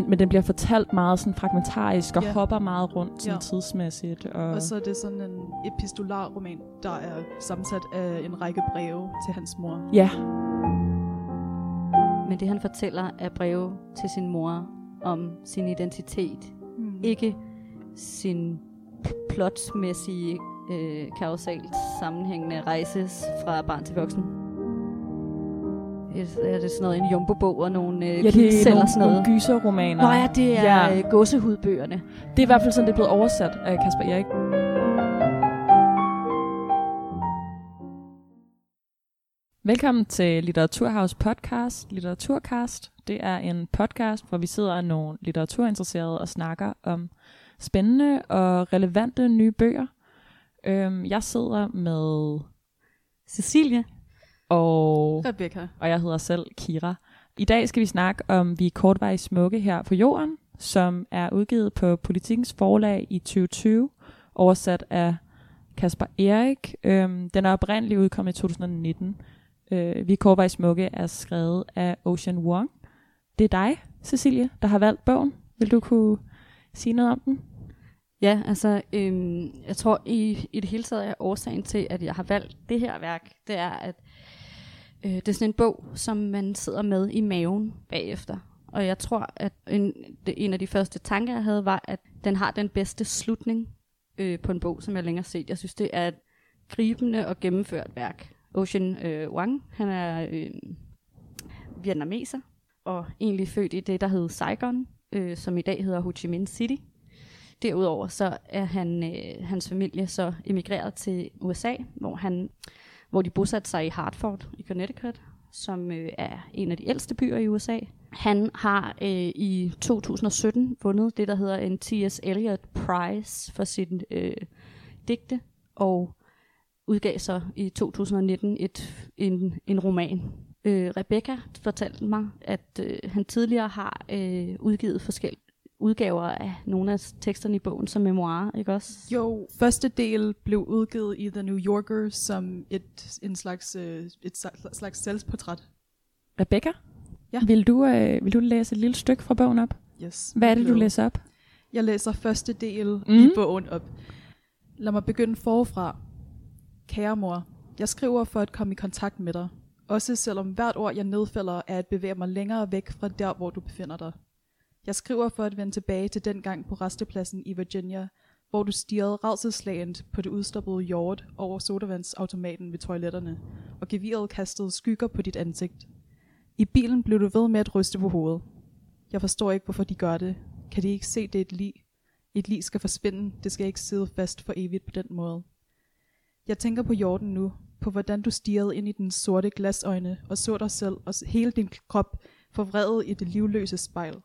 Men, men den bliver fortalt meget sådan fragmentarisk og Ja. hopper meget rundt sådan Ja. tidsmæssigt. Og, Og så er det sådan en epistolar roman, der er sammensat af en række breve til hans mor. Ja, Men det han fortæller er breve til sin mor om sin identitet. Mm. Ikke sin plotsmæssige, øh, kausalt sammenhængende rejses fra barn til voksen. Er er det sådan noget, en jumbo-bog og nogle øh, ja det er nogle, sådan noget? nogle gyserromaner. Nå ja, det er Ja. ja. gåsehudbøgerne. Det er i hvert fald sådan, det er blevet oversat af Kasper Erik. Velkommen til Litteraturhaus podcast, Litteraturcast. Det er en podcast, hvor vi sidder nogle litteraturinteresserede og snakker om spændende og relevante nye bøger. Øhm, jeg sidder med, Cecilie. Og, Rebecca. og jeg hedder selv Kira. I dag skal vi snakke om Vi kortvarigt smukke her på jorden, som er udgivet på Politikens forlag i 2020, oversat af Kasper Erik. Øhm, den er oprindeligt udkommet i 2019. Øh, Vi kortvarigt smukke er skrevet af Ocean Wong. Det er dig, Cecilie, der har valgt bogen. Vil du kunne sige noget om den? Ja, altså, øhm, jeg tror i, i det hele taget er årsagen til, at jeg har valgt det her værk, det er, at øh, det er sådan en bog, som man sidder med i maven bagefter. Og jeg tror, at en, det, en af de første tanker, jeg havde, var, at den har den bedste slutning øh, på en bog, som jeg længere har set. Jeg synes, det er et gribende og gennemført værk. Ocean øh, Wang, han er øh, vietnameser, og egentlig født i det, der hed Saigon, øh, som i dag hedder Ho Chi Minh City. Derudover så er han, øh, hans familie så emigreret til USA, hvor, han, hvor de bosatte sig i Hartford i Connecticut, som øh, er en af de ældste byer i USA. Han har øh, i 2017 vundet det, der hedder en T.S. Eliot Prize for sin øh, digte, og udgav så i 2019 et, en, en roman. Øh, Rebecca fortalte mig, at øh, han tidligere har øh, udgivet forskellige udgaver af nogle af teksterne i bogen som memoirer, ikke også? Jo, første del blev udgivet i The New Yorker som et, en slags, øh, et slags selvportræt. Rebecca? Ja. Vil du, øh, vil du læse et lille stykke fra bogen op? Yes. Hvad er det, du læser op? Jeg læser første del Mhm. mm. i bogen op. Lad mig begynde forfra. Kære mor, jeg skriver for at komme i kontakt med dig. Også selvom hvert ord, jeg nedfælder, er at bevæge mig længere væk fra der, hvor du befinder dig. Jeg skriver for at vende tilbage til den gang på restepladsen i Virginia, hvor du stirrede rædselslagent på det udstoppede hjort over sodavandsautomaten ved toiletterne, og geviret kastede skygger på dit ansigt. I bilen blev du ved med at ryste på hovedet. Jeg forstår ikke, hvorfor de gør det. Kan de ikke se, det er et lig? Et lig skal forsvinde. Det skal ikke sidde fast for evigt på den måde. Jeg tænker på jorden nu, på hvordan du stirrede ind i den sorte glasøjne og så dig selv og hele din krop forvredet i det livløse spejl.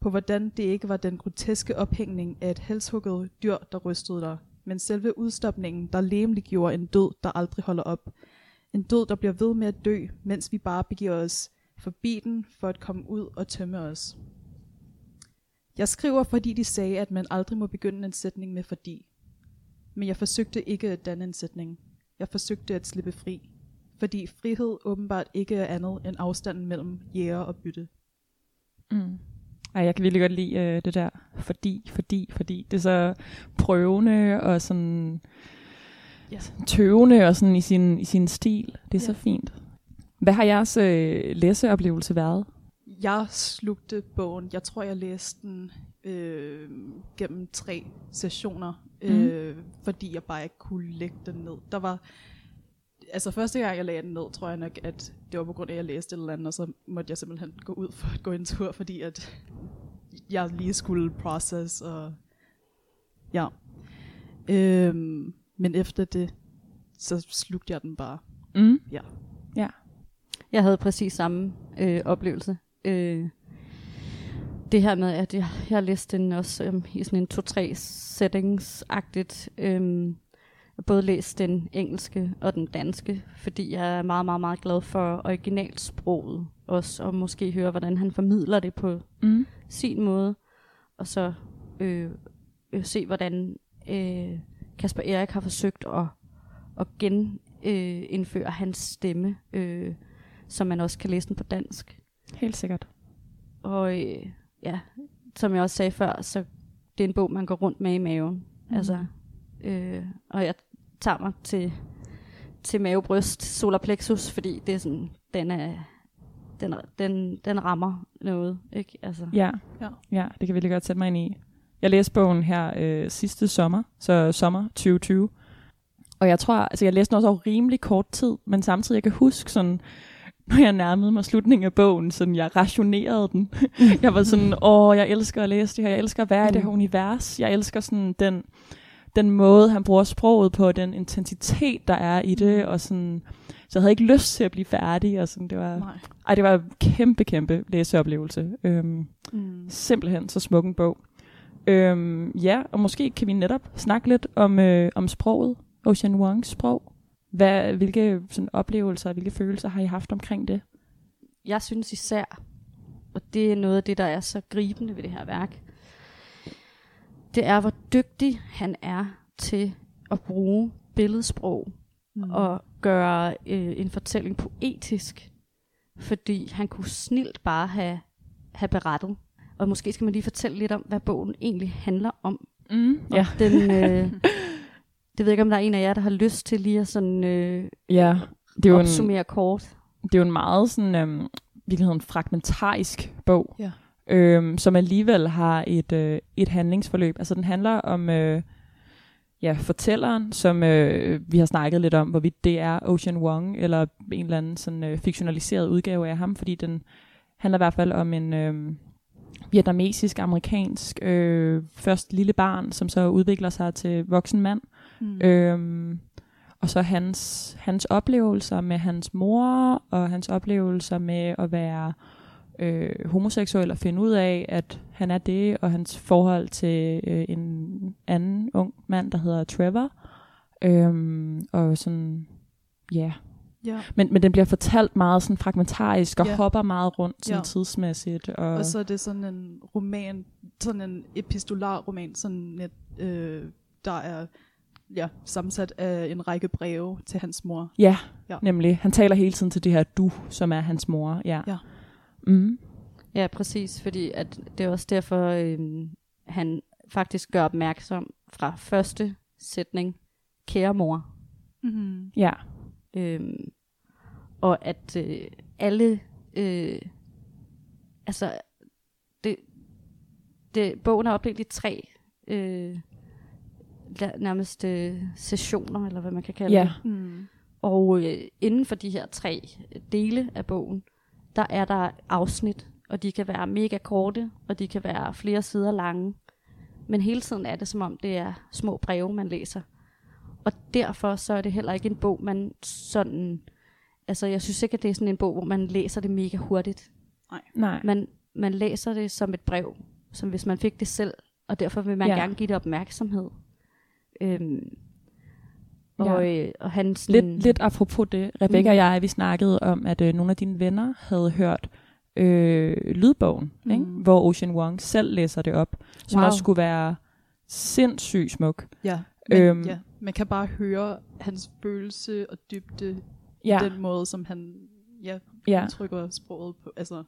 På hvordan det ikke var den groteske ophængning af et halshugget dyr, der rystede dig, men selve udstopningen, der lemlig gjorde en død, der aldrig holder op. En død, der bliver ved med at dø, mens vi bare begiver os forbi den for at komme ud og tømme os. Jeg skriver, fordi de sagde, at man aldrig må begynde en sætning med fordi. Men jeg forsøgte ikke at danne en sætning. Jeg forsøgte at slippe fri. Fordi frihed åbenbart ikke er andet end afstanden mellem jæger og bytte. Mm. Ej, jeg kan virkelig godt lide øh, det der, fordi, fordi, fordi. Det er så prøvende og sådan Ja. tøvende og sådan i sin, i sin stil. Det er ja. så fint. Hvad har jeres øh, læseoplevelse været? Jeg slugte bogen. Jeg tror, jeg læste den øh, gennem tre sessioner, øh, fordi jeg bare ikke kunne lægge den ned. Der var, altså første gang jeg lagde den ned, tror jeg nok, at det var på grund af, at jeg læste et eller andet, og så måtte jeg simpelthen gå ud for at gå en tur, fordi at jeg lige skulle process, og ja. Øhm, men efter det, så slugte jeg den bare. Mm. Ja. Jeg havde præcis samme øh, oplevelse. Øh, det her med, at jeg, jeg læste den også øh, i sådan en to-tre settings-agtigt. Øh, både læst den engelske og den danske, fordi jeg er meget, meget, meget glad for originalsproget også, og måske høre, hvordan han formidler det på Mm. sin måde, og så øh, øh, se, hvordan øh, Kasper Erik har forsøgt at, at genindføre øh, hans stemme, øh, så man også kan læse den på dansk. Helt sikkert. Og øh, ja, som jeg også sagde før, så det er en bog, man går rundt med i maven. Mm. Altså, øh, og jeg tager mig til, til mavebryst, solar plexus, fordi det er sådan, den er, den, den, den rammer noget, ikke? Altså. Ja. Ja. ja, det kan jeg virkelig godt sætte mig ind i. Jeg læste bogen her øh, sidste sommer, så sommer 2020. Og jeg tror, altså jeg læste den også over rimelig kort tid, men samtidig jeg kan huske sådan, når jeg nærmede mig slutningen af bogen, sådan jeg rationerede den. jeg var sådan, åh, jeg elsker at læse det her, jeg elsker at være i det her Mm. univers, jeg elsker sådan den, den måde, han bruger sproget på, den intensitet, der er i det, og sådan, så jeg havde ikke lyst til at blive færdig, og sådan, det var, Nej. ej, det var en kæmpe, kæmpe læseoplevelse. Øhm, Mm. simpelthen så smuk en bog. Øhm, ja, og måske kan vi netop snakke lidt om, øh, om sproget, Ocean Wongs sprog. Hvad, hvilke sådan, oplevelser, hvilke følelser har I haft omkring det? jeg synes især, og det er noget af det, der er så gribende ved det her værk, det er, hvor dygtig han er til at bruge billedsprog Mm. og gøre øh, en fortælling poetisk, fordi han kunne snilt bare have, have berettet. Og måske skal man lige fortælle lidt om, hvad bogen egentlig handler om. Mm, Og Den, øh, det ved jeg ikke, om der er en af jer, der har lyst til lige at sådan, øh, ja. Det er jo en, opsummere kort. det er jo en meget sådan, øhm, virkeligheden fragmentarisk bog, Ja. Øhm, som alligevel har et, øh, et handlingsforløb. Altså den handler om øh, ja, fortælleren, som øh, vi har snakket lidt om, hvorvidt det er Ocean Wong, eller en eller anden sådan, øh, fiktionaliseret udgave af ham, fordi den handler i hvert fald om en øh, vietnamesisk-amerikansk øh, først lille barn, som så udvikler sig til voksen mand. Mm. Øhm, og så hans, hans oplevelser med hans mor, og hans oplevelser med at være øh, homoseksuel og finde ud af, at han er det, og hans forhold til øh, en anden ung mand, der hedder Trevor. Øhm, og sådan, ja. Ja. Men, men den bliver fortalt meget sådan fragmentarisk, og Ja. hopper meget rundt sådan Ja. tidsmæssigt. Og, Og så er det sådan en roman, sådan en epistolar roman, sådan et, øh, der er ja, sammensat af en række breve til hans mor. ja, Ja. nemlig. Han taler hele tiden til det her du, som er hans mor. Ja. Ja. Mm. Ja, præcis, fordi at det er også derfor, øhm, han faktisk gør opmærksom fra første sætning, kære mor. Mm-hmm. Ja. Øhm, og at øh, alle, øh, altså, det, det, bogen er opdelt i tre øh, nærmest øh, sessioner, eller hvad man kan kalde Ja. det. Mm. Og øh, inden for de her tre dele af bogen, der er der afsnit, og de kan være mega korte, og de kan være flere sider lange. Men hele tiden er det som om, det er små breve, man læser. Og derfor så er det heller ikke en bog, man sådan... Altså, jeg synes ikke, at det er sådan en bog, hvor man læser det mega hurtigt. Nej. Man, man læser det som et brev, som hvis man fik det selv, og derfor vil man ja. gerne give det opmærksomhed. Øhm, Ja. og, øh, og han sådan, Lidt, lidt apropos det, Rebecca Mm. og jeg, vi snakkede om, at øh, nogle af dine venner havde hørt øh, lydbogen, mm. ikke? Hvor Ocean Wong selv læser det op, som Wow. også skulle være sindssygt smuk. Ja, men, Øhm. ja, man kan bare høre hans følelse og dybde Ja, ja. den måde, som han ja, ja. udtrykker sproget på. Altså,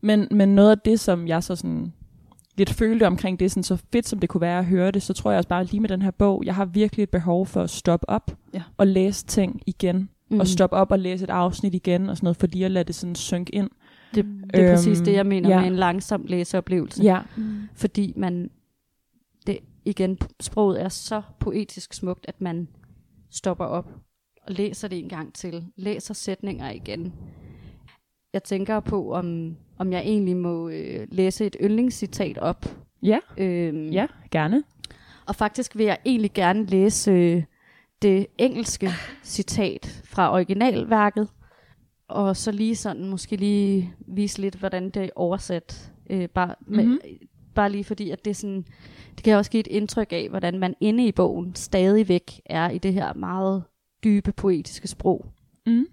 Men, men noget af det, som jeg så sådan lidt følte omkring det, sådan så fedt som det kunne være at høre det, så tror jeg også bare lige med den her bog, jeg har virkelig et behov for at stoppe op Ja. og læse ting igen, mm. og stoppe op og læse et afsnit igen og sådan noget, for lige at lade det sådan synke ind. Det, det er Øhm, præcis det, jeg mener ja. med en langsom læseoplevelse. Ja, Mm. Fordi man, det, igen, sproget er så poetisk smukt, at man stopper op og læser det en gang til. Læser sætninger igen. Jeg tænker på, om, om jeg egentlig må øh, læse et yndlingscitat op. Ja. Øhm, ja, gerne. Og faktisk vil jeg egentlig gerne læse øh, det engelske citat fra originalværket, og så lige sådan måske lige vise lidt, hvordan det er oversat. Øh, bare, mm-hmm. Mhm. bare lige fordi, at det sådan, det kan også give et indtryk af, hvordan man inde i bogen stadigvæk er i det her meget dybe poetiske sprog. Mm.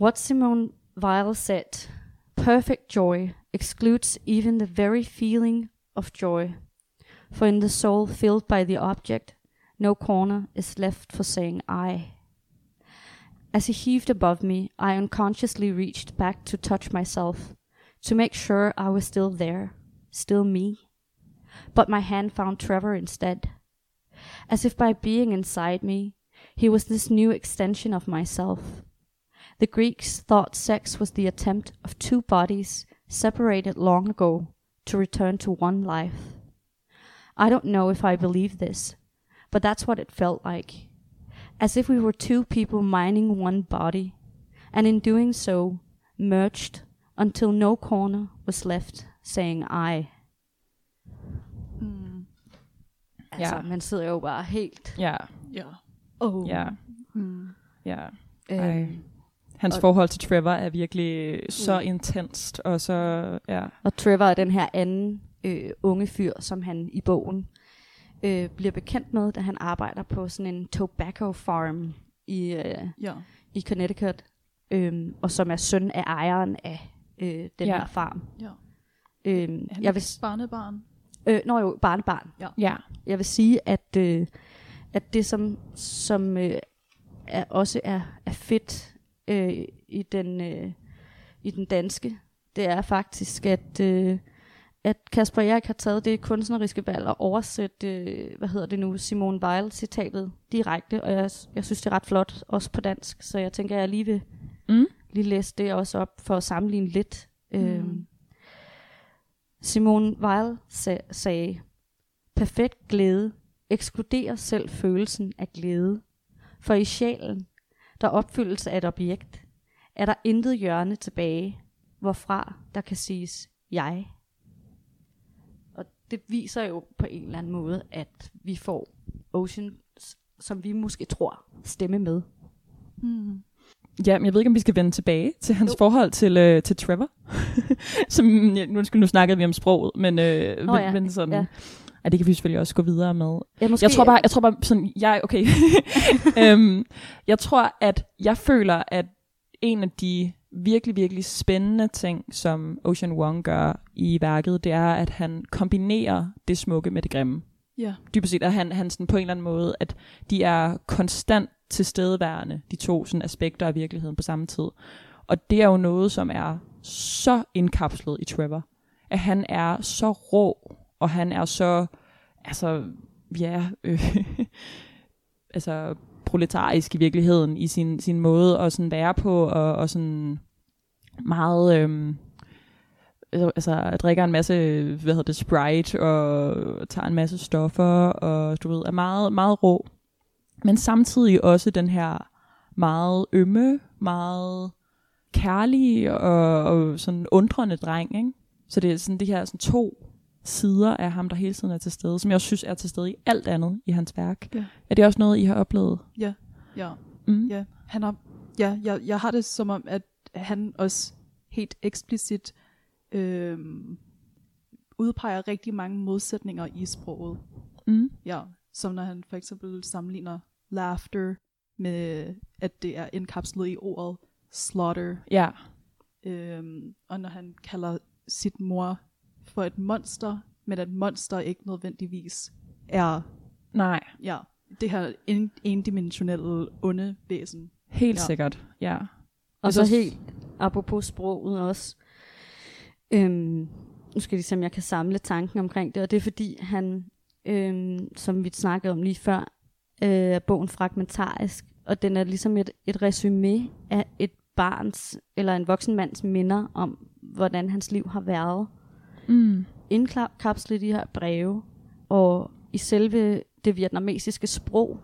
What Simone Weil said, perfect joy excludes even the very feeling of joy. For in the soul filled by the object, no corner is left for saying I. As he heaved above me, I unconsciously reached back to touch myself, to make sure I was still there, still me. But my hand found Trevor instead. As if by being inside me, he was this new extension of myself. The Greeks thought sex was the attempt of two bodies separated long ago to return to one life. I don't know if I believe this, but that's what it felt like. As if we were two people mining one body, and in doing so, merged until no corner was left saying I. Mm. Altså, Ja. man sidder jo bare helt... Ja, Ja. Oh. ja, Mm. ja. Ej. Øhm, Hans Og- forhold til Trevor er virkelig så Mm. intenst, og så, ja. Og Trevor er den her anden øh, unge fyr, som han i bogen øh, bliver bekendt med, da han arbejder på sådan en tobacco farm i, øh, Ja. i Connecticut, øh, og som er søn af ejeren af øh, den Ja. her farm. Ja. Øh, Han jeg vil, barnebarn. øh, når jo, barnebarn. Ja, Jeg vil sige, at, øh, at det, som, som øh, er, også er, er fedt øh, i, den, øh, i den danske, det er faktisk, at, øh, at Kasper Erik har taget det kunstneriske valg og oversat, øh, hvad hedder det nu, Simone Weil citatet direkte, og jeg, jeg synes, det er ret flot, også på dansk, så jeg tænker, at jeg lige vil mm. lige læse det også op for at sammenligne lidt. Mm. Øhm, Simone Weil sag, sagde, perfekt glæde ekskluderer selv følelsen af glæde. For i sjælen, der opfyldelse af et objekt, er der intet hjørne tilbage, hvorfra der kan siges jeg. Og det viser jo på en eller anden måde, at vi får Ocean, som vi måske tror, stemme med. Mm. Ja, men jeg ved ikke, om vi skal vende tilbage til hans Jo. forhold til, øh, til Trevor. Som, ja, nu, nu snakkede vi om sproget, men, øh, Nå men, ja, men sådan, ja. Ja, det kan vi selvfølgelig også gå videre med. Ja, måske, Jeg tror bare, jeg tror bare sådan, jeg, okay. øhm, jeg tror, at jeg føler, at en af de virkelig, virkelig spændende ting, som Ocean Wong gør i værket, det er, at han kombinerer det smukke med det grimme. Ja. Dybest set er han, han sådan på en eller anden måde, at de er konstant tilstedeværende, de to sådan aspekter af virkeligheden på samme tid. Og det er jo noget, som er så indkapslet i Trevor. At han er så rå, og han er så, altså, ja, øh, altså proletarisk i virkeligheden i sin, sin måde at sådan være på, og, og sådan meget, Øh, altså, altså drikker en masse, hvad hedder det, Sprite, og tager en masse stoffer, og du ved, er meget, meget rå. Men samtidig også den her meget ømme, meget kærlige og, og sådan undrende dreng, ikke? Så det er sådan det her sådan to sider af ham, der hele tiden er til stede, som jeg også synes er til stede i alt andet i hans værk. Ja. Er det også noget, I har oplevet? Ja. Mm. Ja, han har, ja jeg, jeg har det som om, at han også helt eksplicit øh, udpeger rigtig mange modsætninger i sproget. Mm. Ja, som når han for eksempel sammenligner laughter med, at det er indkapslet i ordet slaughter. Ja. Øhm, og når han kalder sit mor for et monster, men at monster ikke nødvendigvis er Nej, ja, det her en, endimensionelle onde væsen. helt Ja. sikkert. Ja. Og så helt apropos sproget også. Øhm, nu skal jeg lige se, om jeg kan samle tanken omkring det. Og det er fordi, han, øhm, som vi snakkede om lige før, øh, er bogen fragmentarisk. Og den er ligesom et, et resume af et barns eller en voksen mands minder om, hvordan hans liv har været. Mm. Indkapslet i de her breve. Og i selve det vietnamesiske sprog,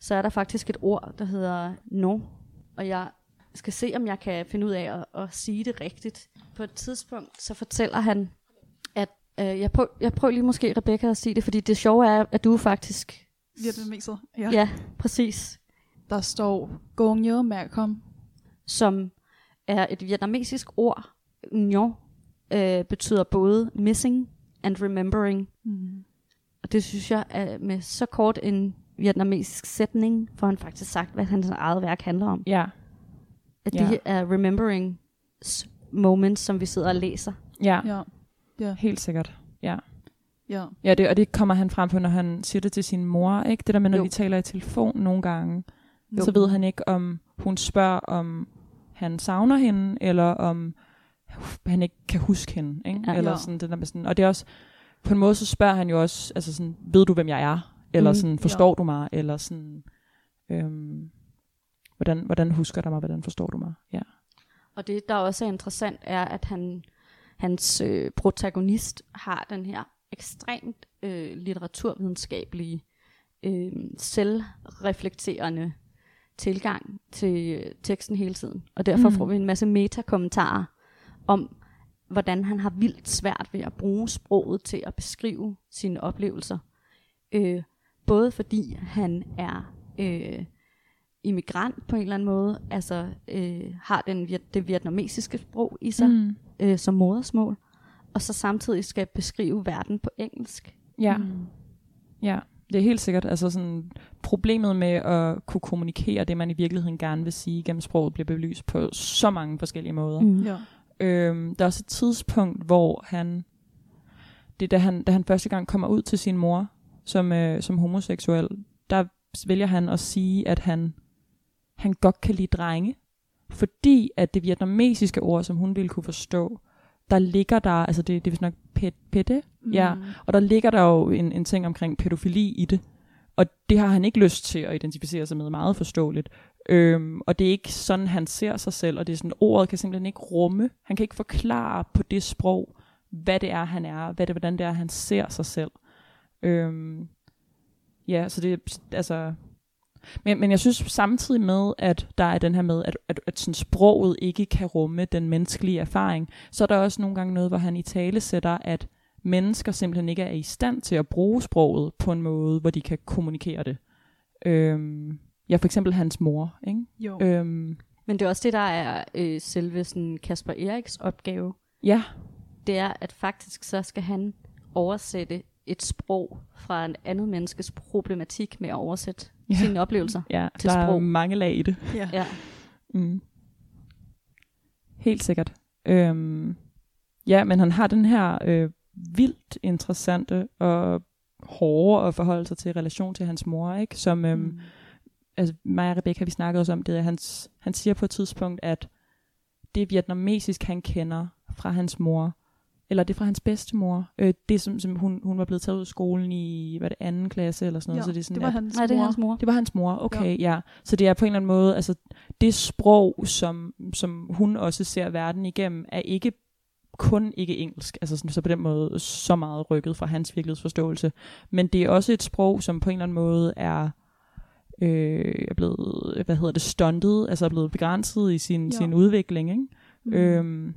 så er der faktisk et ord, der hedder no. Og jeg skal se, om jeg kan finde ud af at, at sige det rigtigt. På et tidspunkt, så fortæller han, at øh, jeg, prøver, jeg prøver lige måske, Rebecca, at sige det, fordi det sjove er, at du faktisk... Vietnameser. Ja. Ja, præcis. Der står Gongyo Malcolm. Som er et vietnamesisk ord. Nho øh, betyder både missing and remembering. Mm. Og det synes jeg er med så kort en vietnamesisk sætning, får han faktisk sagt, hvad hans eget værk handler om. Ja. At Ja. det er remembering moments, som vi sidder og læser. Ja, Ja, helt sikkert. Ja. ja. Ja, det, og det kommer han frem på, når han siger det til sin mor, ikke? Det der med, når jo. de taler i telefon nogle gange, Jo. så ved han ikke, om hun spørger, om han savner hende, eller om han ikke kan huske hende. Ikke? Ja. Eller Ja. sådan, det der med sådan, og det er også, på en måde så spørger han jo også, altså sådan, ved du, hvem jeg er? Eller Mm. sådan, forstår du mig? Eller sådan, øhm, hvordan, hvordan husker du mig? Hvordan forstår du mig? Ja. Og det, der også er interessant, er, at han, hans øh, protagonist har den her ekstremt øh, litteraturvidenskabelige, øh, selvreflekterende tilgang til øh, teksten hele tiden. Og derfor mm. får vi en masse metakommentarer om, hvordan han har vildt svært ved at bruge sproget til at beskrive sine oplevelser. Øh, både fordi han er øh, immigrant på en eller anden måde, altså øh, har den, det vietnamesiske sprog i sig Mm. øh, som modersmål, og så samtidig skal beskrive verden på engelsk. Ja. Mm. Ja, det er helt sikkert. Altså sådan, problemet med at kunne kommunikere det, man i virkeligheden gerne vil sige gennem sproget, bliver belyst på så mange forskellige måder. Mm. Ja. Øhm, der er også et tidspunkt, hvor han, det er da han, da han første gang kommer ud til sin mor som, øh, som homoseksuel, der vælger han at sige, at han, han godt kan lide drenge, fordi at det vietnamesiske ord, som hun ville kunne forstå, der ligger der, altså det, det er vist nok pet, pette, Ja. Mm. og der ligger der jo en, en ting omkring pædofili i det. Og det har han ikke lyst til at identificere sig med, meget forståeligt. Øhm, og det er ikke sådan, han ser sig selv, og det er sådan, ordet kan simpelthen ikke rumme. Han kan ikke forklare på det sprog, hvad det er, han er, hvad det, hvordan det er, han ser sig selv. Øhm, ja, så det altså... Men, men jeg synes samtidig med, at der er den her med, at, at, at sådan sproget ikke kan rumme den menneskelige erfaring, så er der også nogle gange noget, hvor han i tale sætter, at mennesker simpelthen ikke er i stand til at bruge sproget på en måde, hvor de kan kommunikere det. Øhm, ja, for eksempel hans mor. Ikke? Jo. Øhm, Men det er også det, der er øh, selve sådan Kasper Eriks opgave. ja, Det er, at faktisk så skal han oversætte et sprog fra en andet menneskes problematik med at oversætte Ja. sine oplevelser. ja Til der er sprog. mange lag i det. ja. Ja. Mm. Helt sikkert. Øhm, ja, men han har den her øh, vildt interessante og hårde at forholde sig til relation til hans mor, ikke? Som, øhm, Mm. Altså mig og Rebecca, vi snakkede også om det, at hans, han siger på et tidspunkt, at det vietnamesisk, han kender fra hans mor, eller det er fra hans bedstemor, øh, det som, som hun, hun var blevet taget ud af skolen i, hvad er det, anden klasse eller sådan noget, Ja, så det er sådan, det var at, hans Nej, det er mor. hans mor. det var hans mor, okay, ja. ja. Så det er på en eller anden måde, altså det sprog, som, som hun også ser verden igennem, er ikke kun ikke engelsk, altså sådan, så på den måde så meget rykket fra hans virkelighedsforståelse, men det er også et sprog, som på en eller anden måde er øh, er blevet, hvad hedder det, stuntet, altså er blevet begrænset i sin, ja. sin udvikling, ikke? Mm. Øhm,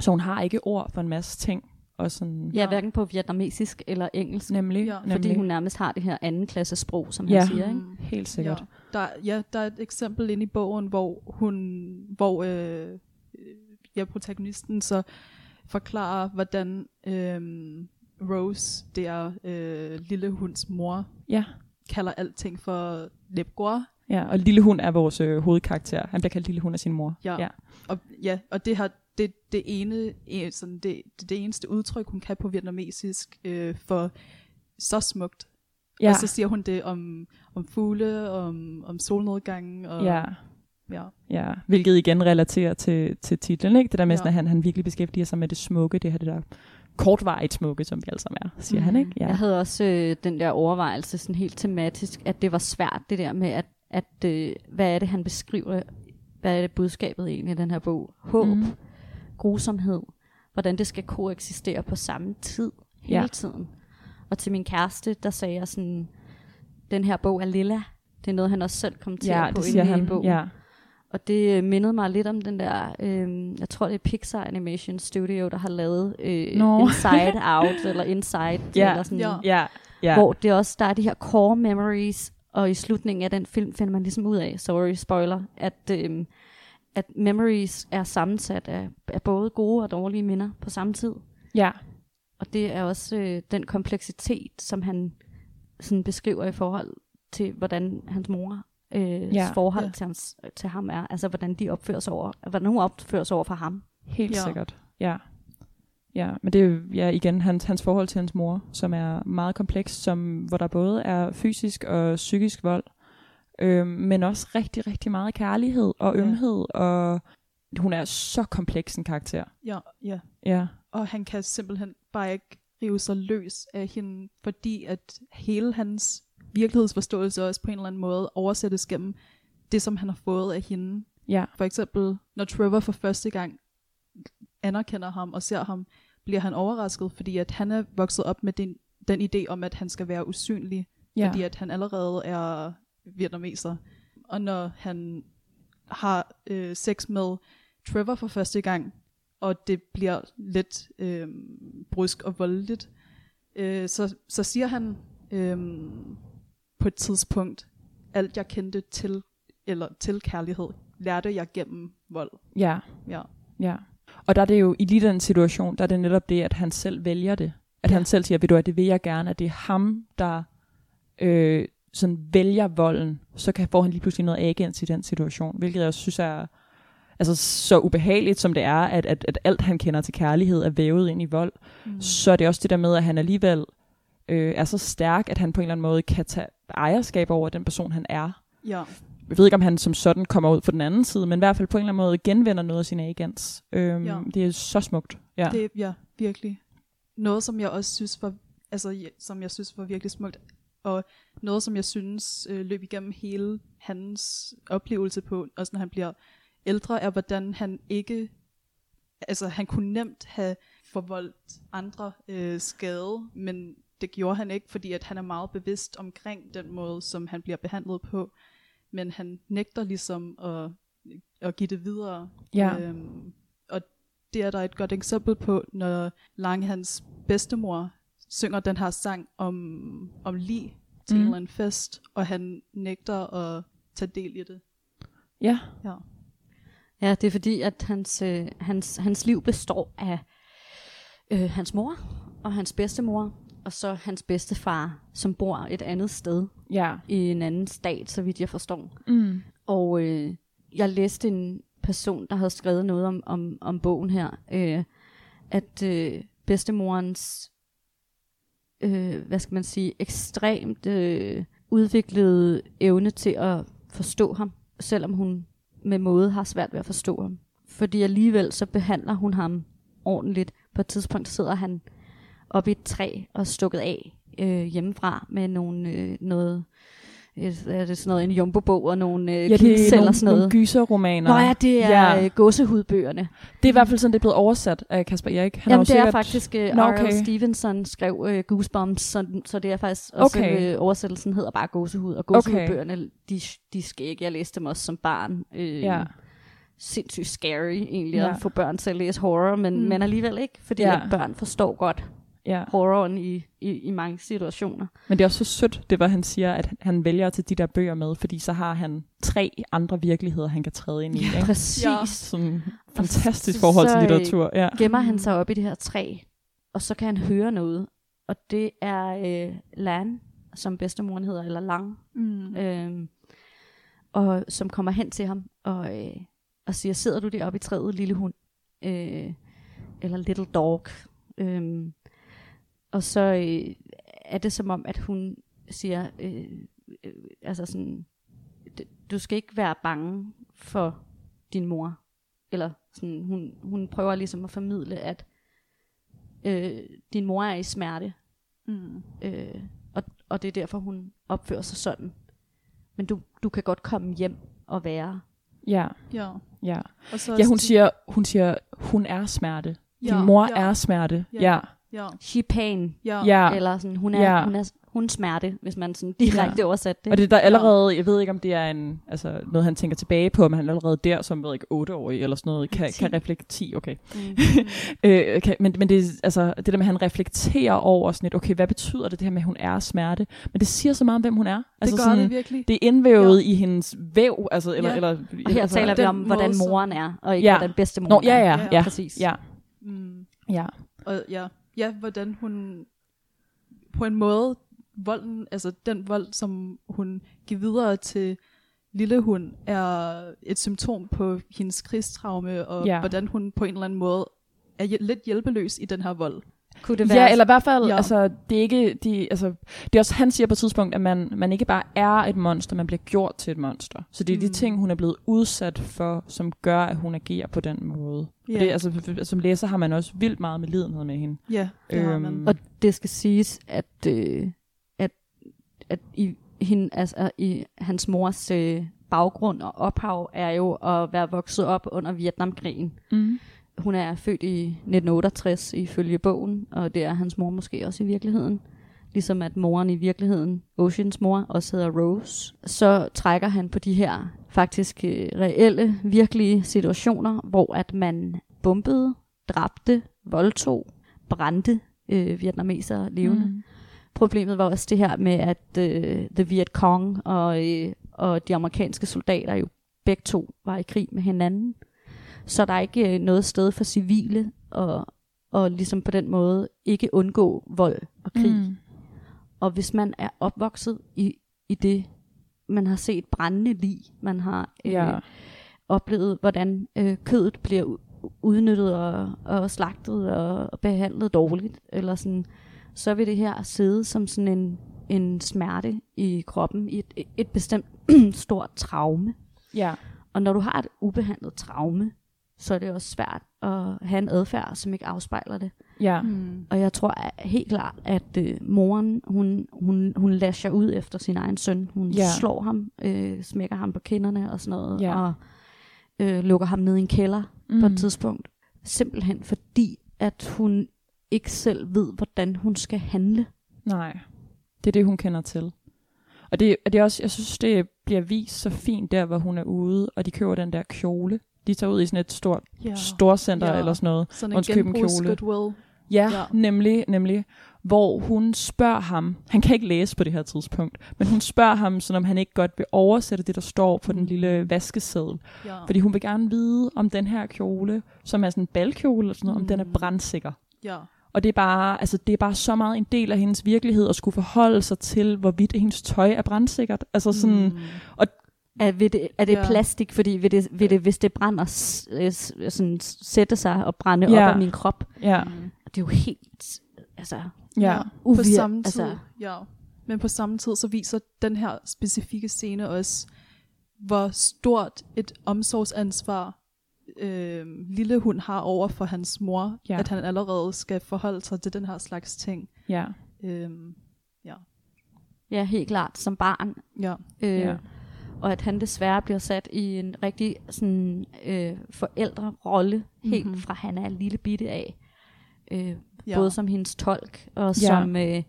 så hun har ikke ord for en masse ting, og sådan, Ja, hverken på vietnamesisk eller engelsk. nemlig, Ja, nemlig. Fordi hun nærmest har det her anden klasse sprog, som Ja. han siger. Ikke? Mm. helt sikkert. Ja, der, ja, der er et eksempel inde i bogen, hvor hun, hvor øh, ja, protagonisten så forklarer, hvordan øh, Rose, der øh, lille hunds mor, Ja. Kalder alting for Lebgor. Ja, og Lille Hund er vores øh, hovedkarakter. Han bliver kaldt Lille Hund af sin mor. Ja. ja. Og, ja, og det har det, det ene, sådan det, det, det eneste udtryk, hun kan på vietnamesisk øh, for så smukt. Ja. Og så siger hun det om, om fugle, om, om solnedgangen. Og, ja. ja. Ja, hvilket igen relaterer til, til titlen, ikke? Det der med, ja. at han, han virkelig beskæftiger sig med det smukke, det her det der kortvarigt smukke, som vi alle sammen er, siger mm. han, ikke? Ja. Jeg havde også øh, den der overvejelse sådan helt tematisk, at det var svært det der med, at, at øh, hvad er det, han beskriver, hvad er det budskabet egentlig i den her bog? Håb, mm. Mhm. grusomhed, hvordan det skal koeksistere på samme tid, hele Ja. tiden. Og til min kæreste, der sagde jeg sådan, den her bog er lilla. Det er noget, han også selv kommenterer Ja, på det siger inde i han. bogen. Ja. Og det øh, mindede mig lidt om den der, øh, jeg tror det er Pixar Animation Studio, der har lavet øh, Nå. Inside Out, eller Inside, Ja. eller sådan, Ja. Ja, ja. hvor det også, der er de her core memories, og i slutningen af den film finder man ligesom ud af, sorry spoiler, at, øh, at memories er sammensat af, af både gode og dårlige minder på samme tid. ja. Og det er også øh, den kompleksitet, som han sådan beskriver i forhold til, hvordan hans mor øh, Ja, ja, forhold ja. ja. til, hans, til ham er. Altså, hvordan de opfører sig over, hvordan hun opfører sig over for ham. Helt Ja. ja. sikkert. Ja. Ja, men det er jo ja, igen hans, hans forhold til hans mor, som er meget kompleks, som, hvor der både er fysisk og psykisk vold, øhm, men også rigtig, rigtig meget kærlighed og Ja. ømhed og hun er så kompleks en karakter. Ja, ja. Ja. Og han kan simpelthen bare ikke rive sig løs af hende, fordi at hele hans virkelighedsforståelse også på en eller anden måde oversættes gennem det, som han har fået af hende. Ja. For eksempel, når Trevor for første gang anerkender ham og ser ham, bliver han overrasket, fordi at han er vokset op med den, den idé om, at han skal være usynlig, Ja. fordi at han allerede er vietnameser. Og når han har øh, sex med Trevor for første gang, og det bliver lidt øh, brysk og voldeligt, øh, så, så siger han øh, på et tidspunkt, alt jeg kendte til, eller til kærlighed, lærte jeg gennem vold. Ja. Ja. Ja. Og der er det jo i lige den situation, der er det netop det, at han selv vælger det. At Ja. han selv siger, ved du hvad, det vil jeg gerne, at det er ham, der øh, sådan vælger volden, så kan, får han lige pludselig noget agens i den situation, hvilket jeg også synes er altså, så ubehageligt, som det er, at, at, at alt han kender til kærlighed er vævet ind i vold, Mm. så er det også det der med, at han alligevel øh, er så stærk, at han på en eller anden måde kan tage ejerskab over den person, han er. Ja. Jeg ved ikke, om han som sådan kommer ud på den anden side, men i hvert fald på en eller anden måde genvinder noget af sin agens. Øhm, Ja. Det er så smukt. Ja. Det, ja, virkelig. Noget, som jeg også synes var, altså, som jeg synes var virkelig smukt, og noget, som jeg synes øh, løb igennem hele hans oplevelse på, også når han bliver ældre, er, hvordan han ikke, altså han kunne nemt have forvoldt andre øh, skade, men det gjorde han ikke, fordi at han er meget bevidst omkring den måde, som han bliver behandlet på, men han nægter ligesom at, at give det videre. Ja. Øhm, og det er der et godt eksempel på, når Lang, hans bedstemor, synger den her sang om, om lig til Mhm. mm. en eller anden fest, og han nægter at tage del i det. ja. Ja. Ja, det er fordi, at hans, øh, hans, hans liv består af øh, hans mor og hans bedstemor, og så hans bedstefar, som bor et andet sted Ja. i en anden stat, så vidt jeg forstår. Mm. Og øh, jeg læste en person, der havde skrevet noget om, om, om bogen her, øh, at øh, bedstemorens, øh, hvad skal man sige, ekstremt øh, udviklede evne til at forstå ham, selvom hun med måde har svært ved at forstå ham. Fordi alligevel så behandler hun ham ordentligt. På et tidspunkt sidder han oppe i et træ og stukket af øh, hjemmefra med nogle, øh, noget, et, er det sådan noget, en jumbo-bog og nogle øh, Ja, det er nogle, sådan noget. nogle gyserromaner. Nå ja, det er Ja. ja. gåsehudbøgerne. Det er i hvert fald sådan, det er blevet oversat af Kasper Erik. Han Jamen det er sikkert- faktisk, uh, Nå, R.L. okay. Stevenson skrev uh, Goosebumps, så, så det er faktisk også, Okay. okay. uh, oversættelsen hedder bare gåsehud, og gåsehudbøgerne, de, de skal ikke, jeg læste dem også som barn. Øh, Ja. Sindssygt scary egentlig Ja. at få børn til at læse horror, men, Mm. men alligevel ikke, fordi Ja. ja. at børn forstår godt Ja. horroren i, i, i mange situationer. Men det er også så sødt, det var han siger, at han vælger tage de der bøger med, fordi så har han tre andre virkeligheder, han kan træde ind i. Ja, ikke? præcis. Ja. Sådan fantastisk så- forhold til øh, litteratur. Ja. Gemmer han sig op i det her træ, og så kan han høre noget, og det er øh, Lan, som bedstemoren hedder, eller Lang, Mm. øhm, og som kommer hen til ham og, øh, og siger, sidder du deroppe i træet, lille hund? Øh, eller little dog. Øhm, og så øh, er det som om, at hun siger, øh, øh, altså sådan, "D- du skal ikke være bange for din mor. Eller sådan, hun, hun prøver ligesom at formidle, at øh, din mor er i smerte, Mm. Øh, og, og det er derfor, hun opfører sig sådan. Men du, du kan godt komme hjem og være. Ja, Ja. ja. Og så ja, hun siger, hun siger, hun er smerte. Din Ja, mor ja. er smerte. Ja. Ja, Ja. She pain. Ja. ja. Eller sådan, hun er, Ja. hun er hun smerte, hvis man sådan direkte Ja. oversat det. Og det er der allerede, jeg ved ikke om det er en, altså noget han tænker tilbage på, men han er allerede der som, ved ikke, otteårig eller sådan noget, kan, Ti. kan reflektere, 10, okay. Mm. Øh, kan, men, men det, er, altså, det der med, at han reflekterer over sådan et, okay, hvad betyder det, det her med, at hun er smerte? Men det siger så meget om, hvem hun er. Altså det gør sådan, det virkelig. det er indvævet i hendes væv, altså, eller, Ja. eller, Og her altså, taler vi om, hvordan moren er, og ikke Ja. hvordan bedste mor Nå, ja, er. ja, Ja, ja, præcis. Ja, Mm. ja. Og ja, ja, hvordan hun på en måde, volden, altså den vold, som hun giver videre til lille hun, er et symptom på hendes krigstraume, og Ja. hvordan hun på en eller anden måde er lidt hjælpeløs i den her vold. Kunne det være? Ja, eller i hvert fald, Ja. altså, det er ikke, de, altså, det er også, han siger på et tidspunkt, at man, man ikke bare er et monster, man bliver gjort til et monster. Så det er mm. de ting, hun er blevet udsat for, som gør, at hun agerer på den måde. Ja, Yeah. Det, altså, som læser har man også vildt meget med lidenhed med hende. ja det har man. Øhm, Og det skal siges, at, øh, at, at i, hende, altså, i hans mors øh, baggrund og ophav er jo at være vokset op under Vietnamkrigen. Mm. Hun er født i 1968 ifølge bogen, og det er hans mor måske også i virkeligheden. Ligesom at moren i virkeligheden, Oceans mor, også hedder Rose. Så trækker han på de her faktisk øh, reelle, virkelige situationer, hvor at man bombede, dræbte, voldtog, brændte øh, vietnamesere levende. Mm. Mm. Problemet var også det her med, at øh, The Viet Cong og, øh, og de amerikanske soldater jo begge to var i krig med hinanden. Så der er ikke øh, noget sted for civile og, og ligesom på den måde ikke undgå vold og krig. Mm. Og hvis man er opvokset i, i det, man har set brændende lig, man har øh, Ja. oplevet, hvordan øh, kødet bliver udnyttet og, og slagtet og, og behandlet dårligt, eller sådan, så vil det her sidde som sådan en, en smerte i kroppen, i et, et bestemt stort traume. ja. Og når du har et ubehandlet traume, så er det også svært at have en adfærd, som ikke afspejler det. Ja. Mm. Og jeg tror at- helt klart, at øh, moren, hun, hun, hun lasher ud efter sin egen søn. Hun Ja. slår ham, øh, smækker ham på kinderne og sådan noget, Ja. og øh, lukker ham ned i en kælder mm. Mm. på et tidspunkt. Simpelthen fordi, at hun ikke selv ved, hvordan hun skal handle. Nej, det er det, hun kender til. Og det, det er også, jeg synes, det bliver vist så fint der, hvor hun er ude, og de køber den der kjole. De tager ud i sådan et stort Ja. storcenter Ja. eller sådan noget. Sådan en genbrugs kjole. goodwill. Ja, Ja. nemlig, nemlig. Hvor hun spørger ham, han kan ikke læse på det her tidspunkt, men hun spørger ham, sådan om han ikke godt vil oversætte det, der står på den lille vaskeseddel. Ja. Fordi hun vil gerne vide, om den her kjole, som er sådan en balkjole eller sådan noget, om den er Mm. brandsikker. ja. Og det er, bare, altså, det er bare så meget en del af hendes virkelighed at skulle forholde sig til, hvorvidt hendes tøj er brandsikkert. Altså sådan, Mm. Er, vil det, er det Ja. ja. plastik, fordi vil det, vil det, hvis det brænder, s- s- sådan, sætte sig og brænde Ja. op af min krop? ja, Mm. Det er jo helt, altså, ja, På uvir- samme tid, altså- ja. Men på samme tid, så viser den her specifikke scene også, hvor stort et omsorgsansvar øh, lille hund har over for hans mor, Ja. at han allerede skal forholde sig til den her slags ting. ja, Øh, ja, helt klart, som barn. ja. Øh, Ja. Og at han desværre bliver sat i en rigtig sådan, øh, forældrerolle, helt Mhm. mm-hmm. fra han er lille bitte af. Øh, ja. Både som hendes tolk, og Ja. som øh,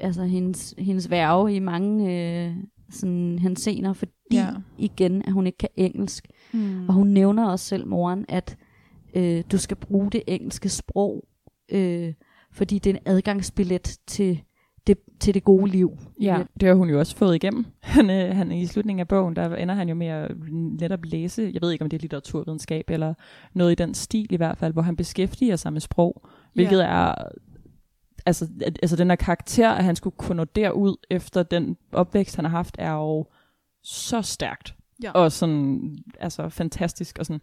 altså hendes, hendes værge i mange øh, sådan, hensener, fordi Ja. ja. igen, at hun ikke kan engelsk. Mm. Og hun nævner også selv, moren, at øh, du skal bruge det engelske sprog, øh, fordi det er en adgangsbillet til det, til det gode liv. ja. Det har hun jo også fået igennem. Han, øh, han, I slutningen af bogen, der ender han jo med at netop læse, jeg ved ikke om det er litteraturvidenskab, eller noget i den stil i hvert fald, hvor han beskæftiger sig med sprog, hvilket er altså, altså den her karakter, at han skulle kunne nå derud efter den opvækst, han har haft, er jo så stærkt. Ja. Og sådan, altså fantastisk. Og sådan.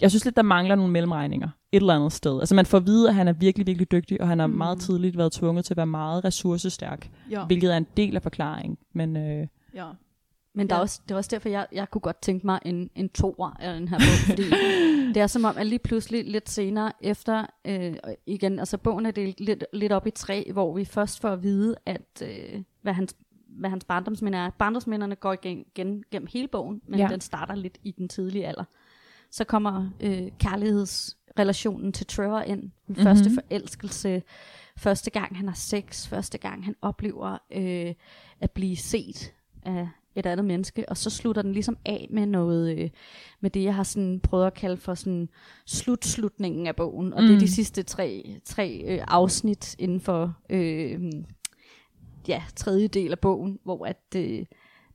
Jeg synes lidt, der mangler nogle mellemregninger et eller andet sted. Altså man får at vide, at han er virkelig, virkelig dygtig, og han har Mm. meget tidligt været tvunget til at være meget ressourcestærk, ja. hvilket er en del af forklaringen. Men øh, ja. Men der Ja. er også, det er også derfor, jeg, jeg kunne godt tænke mig en, en toer af den her bog, fordi det er som om, at lige pludselig lidt senere efter, øh, igen, altså bogen er delt lidt, lidt op i tre, hvor vi først får at vide, at øh, hvad hans hvad hans barndomsminder er. Barndomsminderne går igen, igen gennem hele bogen, men ja. Den starter lidt i den tidlige alder. Så kommer øh, kærlighedsrelationen til Trevor ind. Den mm-hmm. første forelskelse, første gang han har sex, første gang han oplever øh, at blive set af et andet menneske, og så slutter den ligesom af med noget, øh, med det jeg har sådan prøvet at kalde for sådan slutslutningen af bogen, og mm. det er de Mm. sidste tre, tre øh, afsnit inden for øh, ja, tredje del af bogen, hvor at, øh,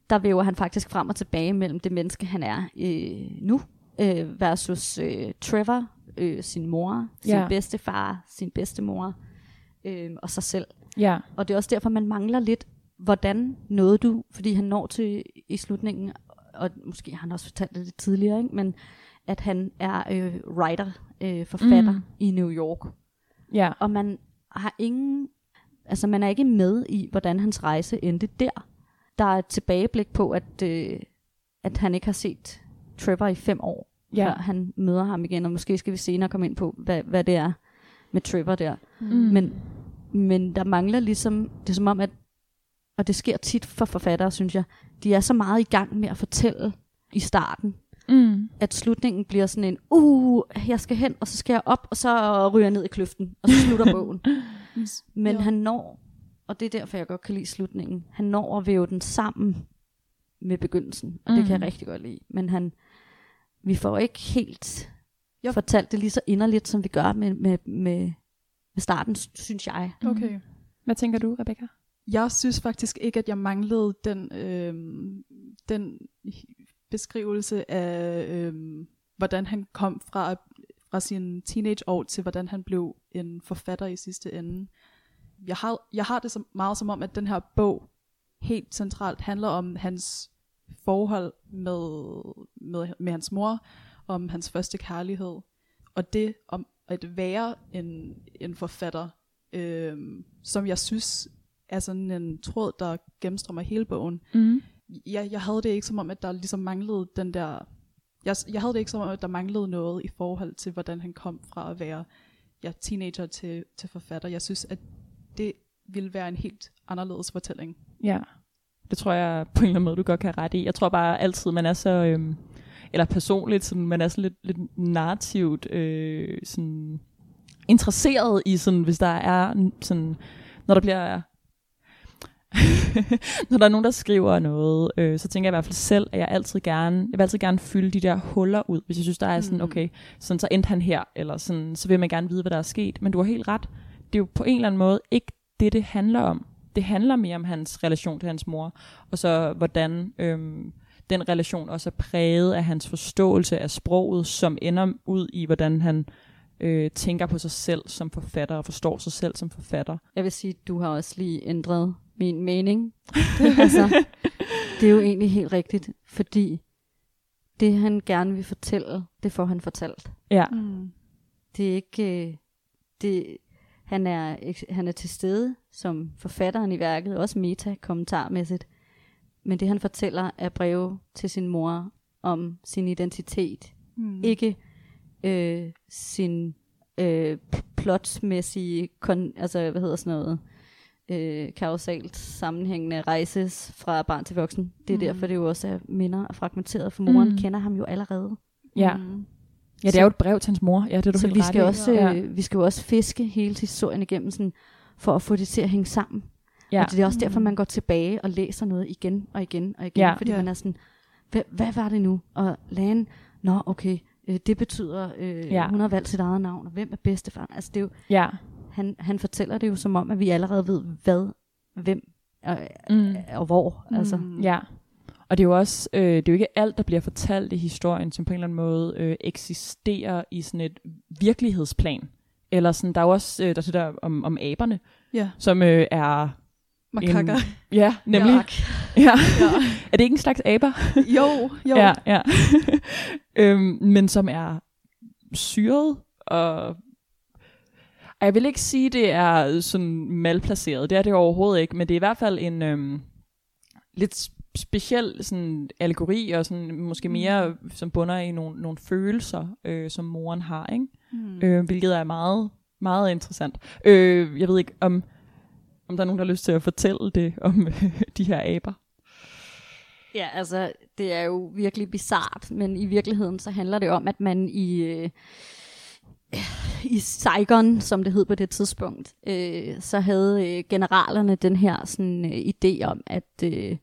der væver han faktisk frem og tilbage mellem det menneske, han er øh, nu, øh, versus øh, Trevor, øh, sin mor, sin Ja. bedstefar, sin bedstemor, øh, og sig selv. ja, Og det er også derfor, man mangler lidt, hvordan nåede du, fordi han når til i slutningen, og måske har han også fortalt det lidt tidligere, ikke? men at han er øh, writer, øh, forfatter mm. Mm. i New York. ja, Og man har ingen, altså man er ikke med i, hvordan hans rejse endte der. Der er et tilbageblik på, at, øh, at han ikke har set Trevor i fem år, ja. før han møder ham igen, og måske skal vi senere komme ind på, hvad, hvad det er med Trevor der. Mm. Men, men der mangler ligesom, det er som om, at, og det sker tit for forfattere, synes jeg, de er så meget i gang med at fortælle i starten, Mm. at slutningen bliver sådan en, uh, jeg skal hen, og så skal jeg op, og så ryger jeg ned i kløften, og så slutter bogen. Men Ja. han når, og det er derfor, jeg godt kan lide slutningen, han når at væve den sammen med begyndelsen, og mm. det kan jeg Mm. rigtig godt lide. Men han, vi får ikke helt Ja. fortalt det lige så inderligt, som vi gør med, med, med, med starten, synes jeg. Okay. Hvad tænker du, Rebecca? Jeg synes faktisk ikke, at jeg manglede den, øh, den beskrivelse af, øh, hvordan han kom fra, fra sin teenageår til, hvordan han blev en forfatter i sidste ende. Jeg har, jeg har det så meget som om, at den her bog helt centralt handler om hans forhold med, med, med hans mor, om hans første kærlighed, og det om at være en, en forfatter, øh, som jeg synes er sådan en tråd, der gennemstrømmer hele bogen. Mm. Jeg, jeg havde det ikke som om, at der ligesom manglede den der... Jeg, jeg havde det ikke som om, at der manglede noget i forhold til, hvordan han kom fra at være ja, teenager til, til forfatter. Jeg synes, at det ville være en helt anderledes fortælling. Ja, det tror jeg på en eller anden måde, du godt kan have ret i. Jeg tror bare altid, man er så, øhm, eller personligt, sådan, man er sådan lidt, lidt narrativt øh, sådan, interesseret i, sådan, hvis der er sådan, når der bliver, når der er nogen, der skriver noget, øh, så tænker jeg i hvert fald selv, at jeg altid gerne, jeg vil altid gerne fylde de der huller ud, hvis jeg synes, der er sådan, Mm. okay, sådan, så endte han her, eller sådan, så vil man gerne vide, hvad der er sket. Men du har helt ret. Det er jo på en eller anden måde ikke det, det handler om. Det handler mere om hans relation til hans mor, og så hvordan øhm, den relation også er præget af hans forståelse af sproget, som ender ud i, hvordan han øh, tænker på sig selv som forfatter, og forstår sig selv som forfatter. Jeg vil sige, du har også lige ændret min mening. altså, det er jo egentlig helt rigtigt, fordi det han gerne vil fortælle, det får han fortalt. Ja, Mm. Det er ikke... øh, Det, han, er, han er til stede som forfatteren i værket, også meta-kommentarmæssigt. Men det han fortæller er breve til sin mor om sin identitet. Mm. Ikke øh, sin øh, p- plotmæssige, kon, altså hvad hedder sådan noget, øh, kausalt sammenhængende rejses fra barn til voksen. Det er Mm. derfor, det jo også er minder og fragmenteret, for moren mm. kender ham jo allerede. ja. Mm. Ja det er jo et brev til hans mor. Ja, det er du Så vi skal, også, ja. øh, vi skal jo også fiske hele historien igennem, sådan, for at få det til at hænge sammen. Ja. Og det er også derfor, Mm. man går tilbage og læser noget igen og igen og igen, Ja. fordi Ja. man er sådan, hvad, hvad var det nu? Og Lan, nå okay, øh, det betyder, øh, Ja. hun har valgt sit eget navn, og hvem er bedstefar? Altså det er jo, ja. han, han fortæller det jo som om, at vi allerede ved, hvad, hvem og, Mm. mm. og hvor. Mm. Altså. Ja, og det er jo også, øh, det er jo ikke alt, der bliver fortalt i historien, som på en eller anden måde øh, eksisterer i sådan et virkelighedsplan. Eller sådan, der er jo også øh, der er det der om, om aberne, Ja, som øh, er, makakker. ja, nemlig, ja. Ja. er det ikke en slags aber? Jo, jo. Ja, ja. øhm, men som er syret og jeg vil ikke sige, det er sådan malplaceret. Det er det overhovedet ikke, men det er i hvert fald en øhm, lidt speciel sådan allegori, og sådan måske mere, som bunder i nogle, nogle følelser, øh, som moren har, ikke? Mm. Øh, hvilket er meget, meget interessant. Øh, jeg ved ikke, om, om der er nogen, der har lyst til at fortælle det om øh, de her aber. Ja, altså, det er jo virkelig bizart, men i virkeligheden så handler det om, at man i, øh, i Saigon, som det hed på det tidspunkt, øh, så havde øh, generalerne den her sådan, øh, idé om, at øh,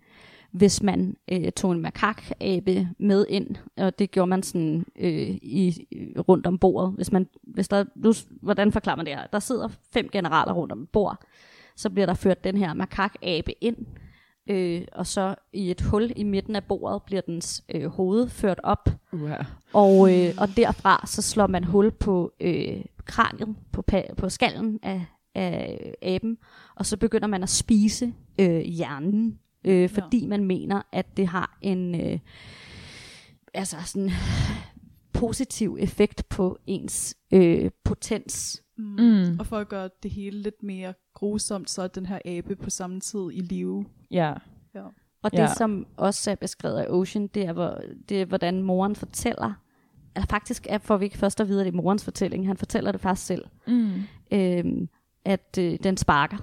hvis man øh, tog en makakabe med ind, og det gjorde man sådan øh, i, rundt om bordet, hvis man, hvis der, nu, hvordan forklarer man det her? Der sidder fem generaler rundt om et bord, så bliver der ført den her makakabe ind, øh, og så i et hul i midten af bordet bliver dens øh, hoved ført op, Uh-huh. og, øh, og derfra så slår man hul på øh, kraniet, på, på skallen af, af aben, og så begynder man at spise øh, hjernen, øh, fordi man mener, at det har en øh, altså sådan positiv effekt på ens øh, potens Mm. Mm. Og for at gøre det hele lidt mere grusomt, så er den her abe på samme tid i live. Ja. Ja. Og det, Ja. ja. som også er beskrevet af Ocean, det er, hvor, det er hvordan moren fortæller. Eller faktisk er, får vi ikke først at vide, at det er morens fortælling. Han fortæller det faktisk selv. Mm. Øhm, at øh, den sparker.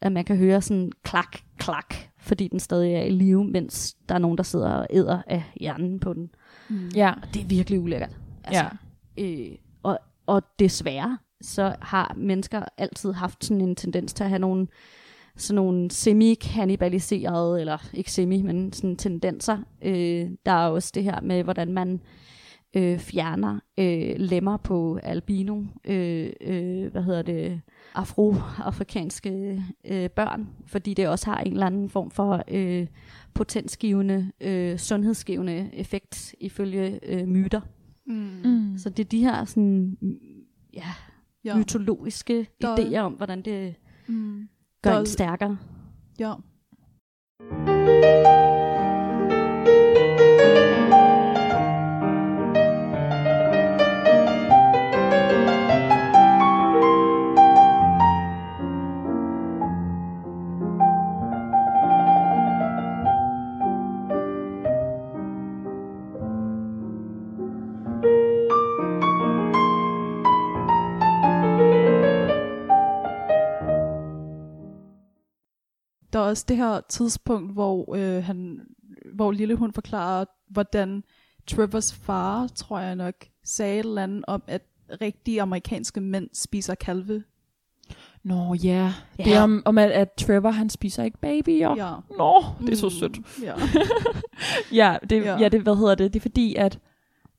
At man kan høre sådan klak, klak, fordi den stadig er i live, mens der er nogen, der sidder og æder af hjernen på den. Mm. Ja. Og det er virkelig ulækkert. Ja. Øh, og, og desværre, så har mennesker altid haft sådan en tendens til at have nogle sådan nogle semi-kannibaliserede, eller ikke semi, men sådan tendenser. Øh, der er også det her med, hvordan man øh, fjerner øh, lemmer på albino, øh, øh, hvad hedder det, afroafrikanske øh, børn, fordi det også har en eller anden form for øh, potensgivende, øh, sundhedsgivende effekt ifølge øh, myter. Mm. Mm. Så det er de her sådan, ja, Ja. mytologiske Der- idéer om, hvordan det Mm. gør Der- en stærkere. Ja. Også det her tidspunkt, hvor øh, han, hvor Lille hun forklarer, hvordan Trevors far, tror jeg nok, sagde et eller andet om, at rigtige amerikanske mænd spiser kalve. Nå ja, Ja. det er om, om at, at Trevor han spiser ikke babyer. Ja. Nå, det er så Mm, sødt. Ja. Ja, det, Ja. ja. ja, det, hvad hedder det? Det er fordi, at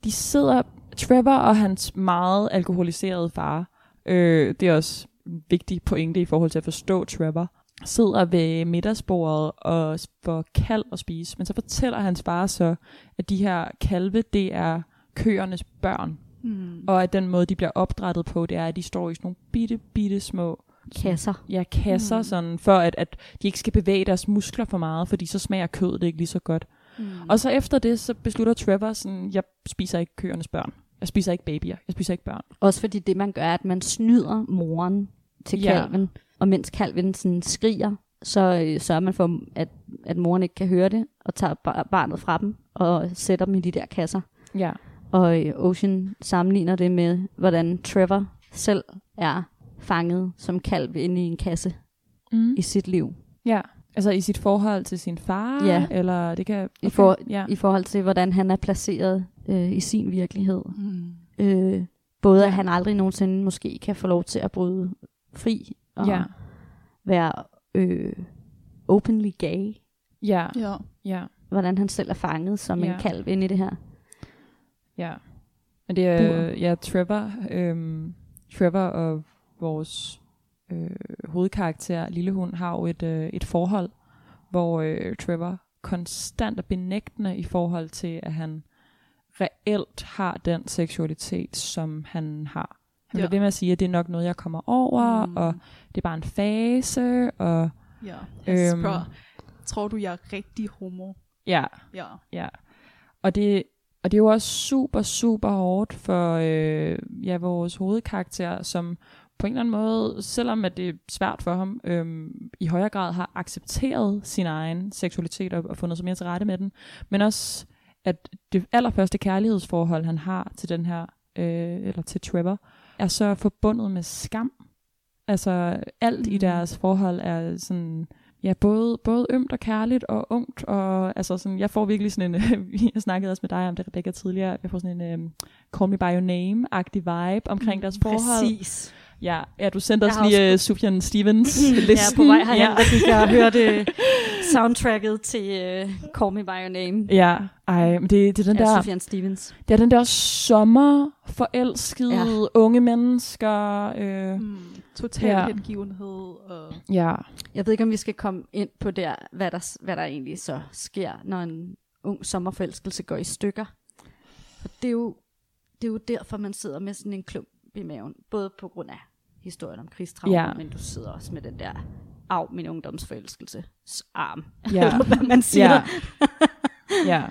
de sidder, Trevor og hans meget alkoholiserede far, øh, det er også en vigtig pointe i forhold til at forstå Trevor, sidder ved middagsbordet og får kalv at spise, men så fortæller hans far så, at de her kalve, det er køernes børn, Mm. og at den måde, de bliver opdrettet på, det er, at de står i sådan nogle bitte, bitte små Kasser. ja, kasser, mm. sådan, for at, at de ikke skal bevæge deres muskler for meget, fordi så smager kødet ikke lige så godt. Mm. Og så efter det, så beslutter Trevor sådan, jeg spiser ikke køernes børn. Jeg spiser ikke babyer. Jeg spiser ikke børn. Også fordi det, man gør, er, at man snyder moren til Ja. kalven. Og mens kalven sådan skriger, så øh, sørger man for, at, at moren ikke kan høre det, og tager bar- barnet fra dem, og sætter dem i de der kasser. Ja. Og øh, Ocean sammenligner det med, hvordan Trevor selv er fanget som kalv inde i en kasse Mm. i sit liv. Ja. Altså i sit forhold til sin far? Ja. Eller det kan... Okay. I, for, ja. I forhold til, hvordan han er placeret øh, i sin virkelighed. Mm. Øh, både Ja. at han aldrig nogensinde måske kan få lov til at bryde fri og ja. være øh, openly gay. Ja. Ja. Ja. Hvordan han selv er fanget som Ja. en kalv inde i det her. Ja. Men det er, ja, Trevor, øhm, Trevor og vores øh, hovedkarakter, Lille Hund, har jo et, øh, et forhold, hvor øh, Trevor konstant er benægtende i forhold til, at han reelt har den seksualitet, som han har. Han bliver Ja. ved med at sige, at det er nok noget, jeg kommer over, Mm. og det er bare en fase, og Ja. Jeg Øhm. spørger, tror du, jeg er rigtig homo? ja, Ja. Ja, og det, og det er jo også super, super hårdt for øh, ja, vores hovedkarakter, som på en eller anden måde, selvom at det er svært for ham, øh, i højere grad har accepteret sin egen seksualitet og, og fundet sig mere til rette med den, men også at det allerførste kærlighedsforhold, han har til den her, øh, eller til Trevor, er så forbundet med skam. Altså alt mm. i Mm. deres forhold er sådan, ja, både, både ømt og kærligt og ungt, og altså sådan, jeg får virkelig sådan en, jeg snakkede også med dig om det, Rebecca, tidligere, jeg får sådan en um, Call Me By Your Name-agtig vibe omkring deres forhold. Præcis. Ja, ja, du sendte Jeg os lige også- uh, Sufjan Stevens listen. Jeg er på vej herhen, ja. der gik jeg og hørte soundtracket til uh, Call Me By Your Name. Ja, ej, men det, det er den Ja, der, Sufjan Stevens. det er den der sommer, forelskede, Ja. unge mennesker. Øh, Mm. Total Ja. ja. hengivenhed. Og... ja, Jeg ved ikke, om vi skal komme ind på der, hvad der, hvad der egentlig så sker, når en ung sommerforelskelse går i stykker. For det er jo, det er jo derfor, man sidder med sådan en klump i maven. Både på grund af historien om krigstraumer, Ja. men du sidder også med den der af min ungdomsforelskelse arm. ja, Eller hvad man siger. ja, ja,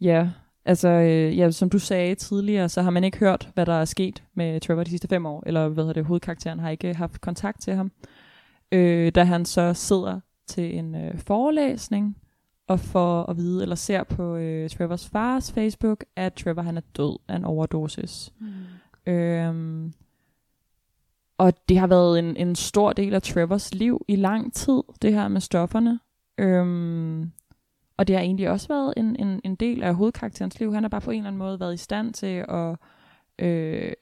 ja. Altså, øh, ja, som du sagde tidligere, så har man ikke hørt, hvad der er sket med Trevor de sidste fem år, eller hvad hedder det, hovedkarakteren har ikke haft kontakt til ham. Øh, da han så sidder til en øh, forelæsning, og får at vide, eller ser på øh, Trevors fars Facebook, at Trevor han er død af en overdosis. Mm. Øhm, og det har været en, en stor del af Trevors liv i lang tid, det her med stofferne. Øhm, og det har egentlig også været en, en, en del af hovedkarakterens liv. Han har bare på en eller anden måde været i stand til at øh,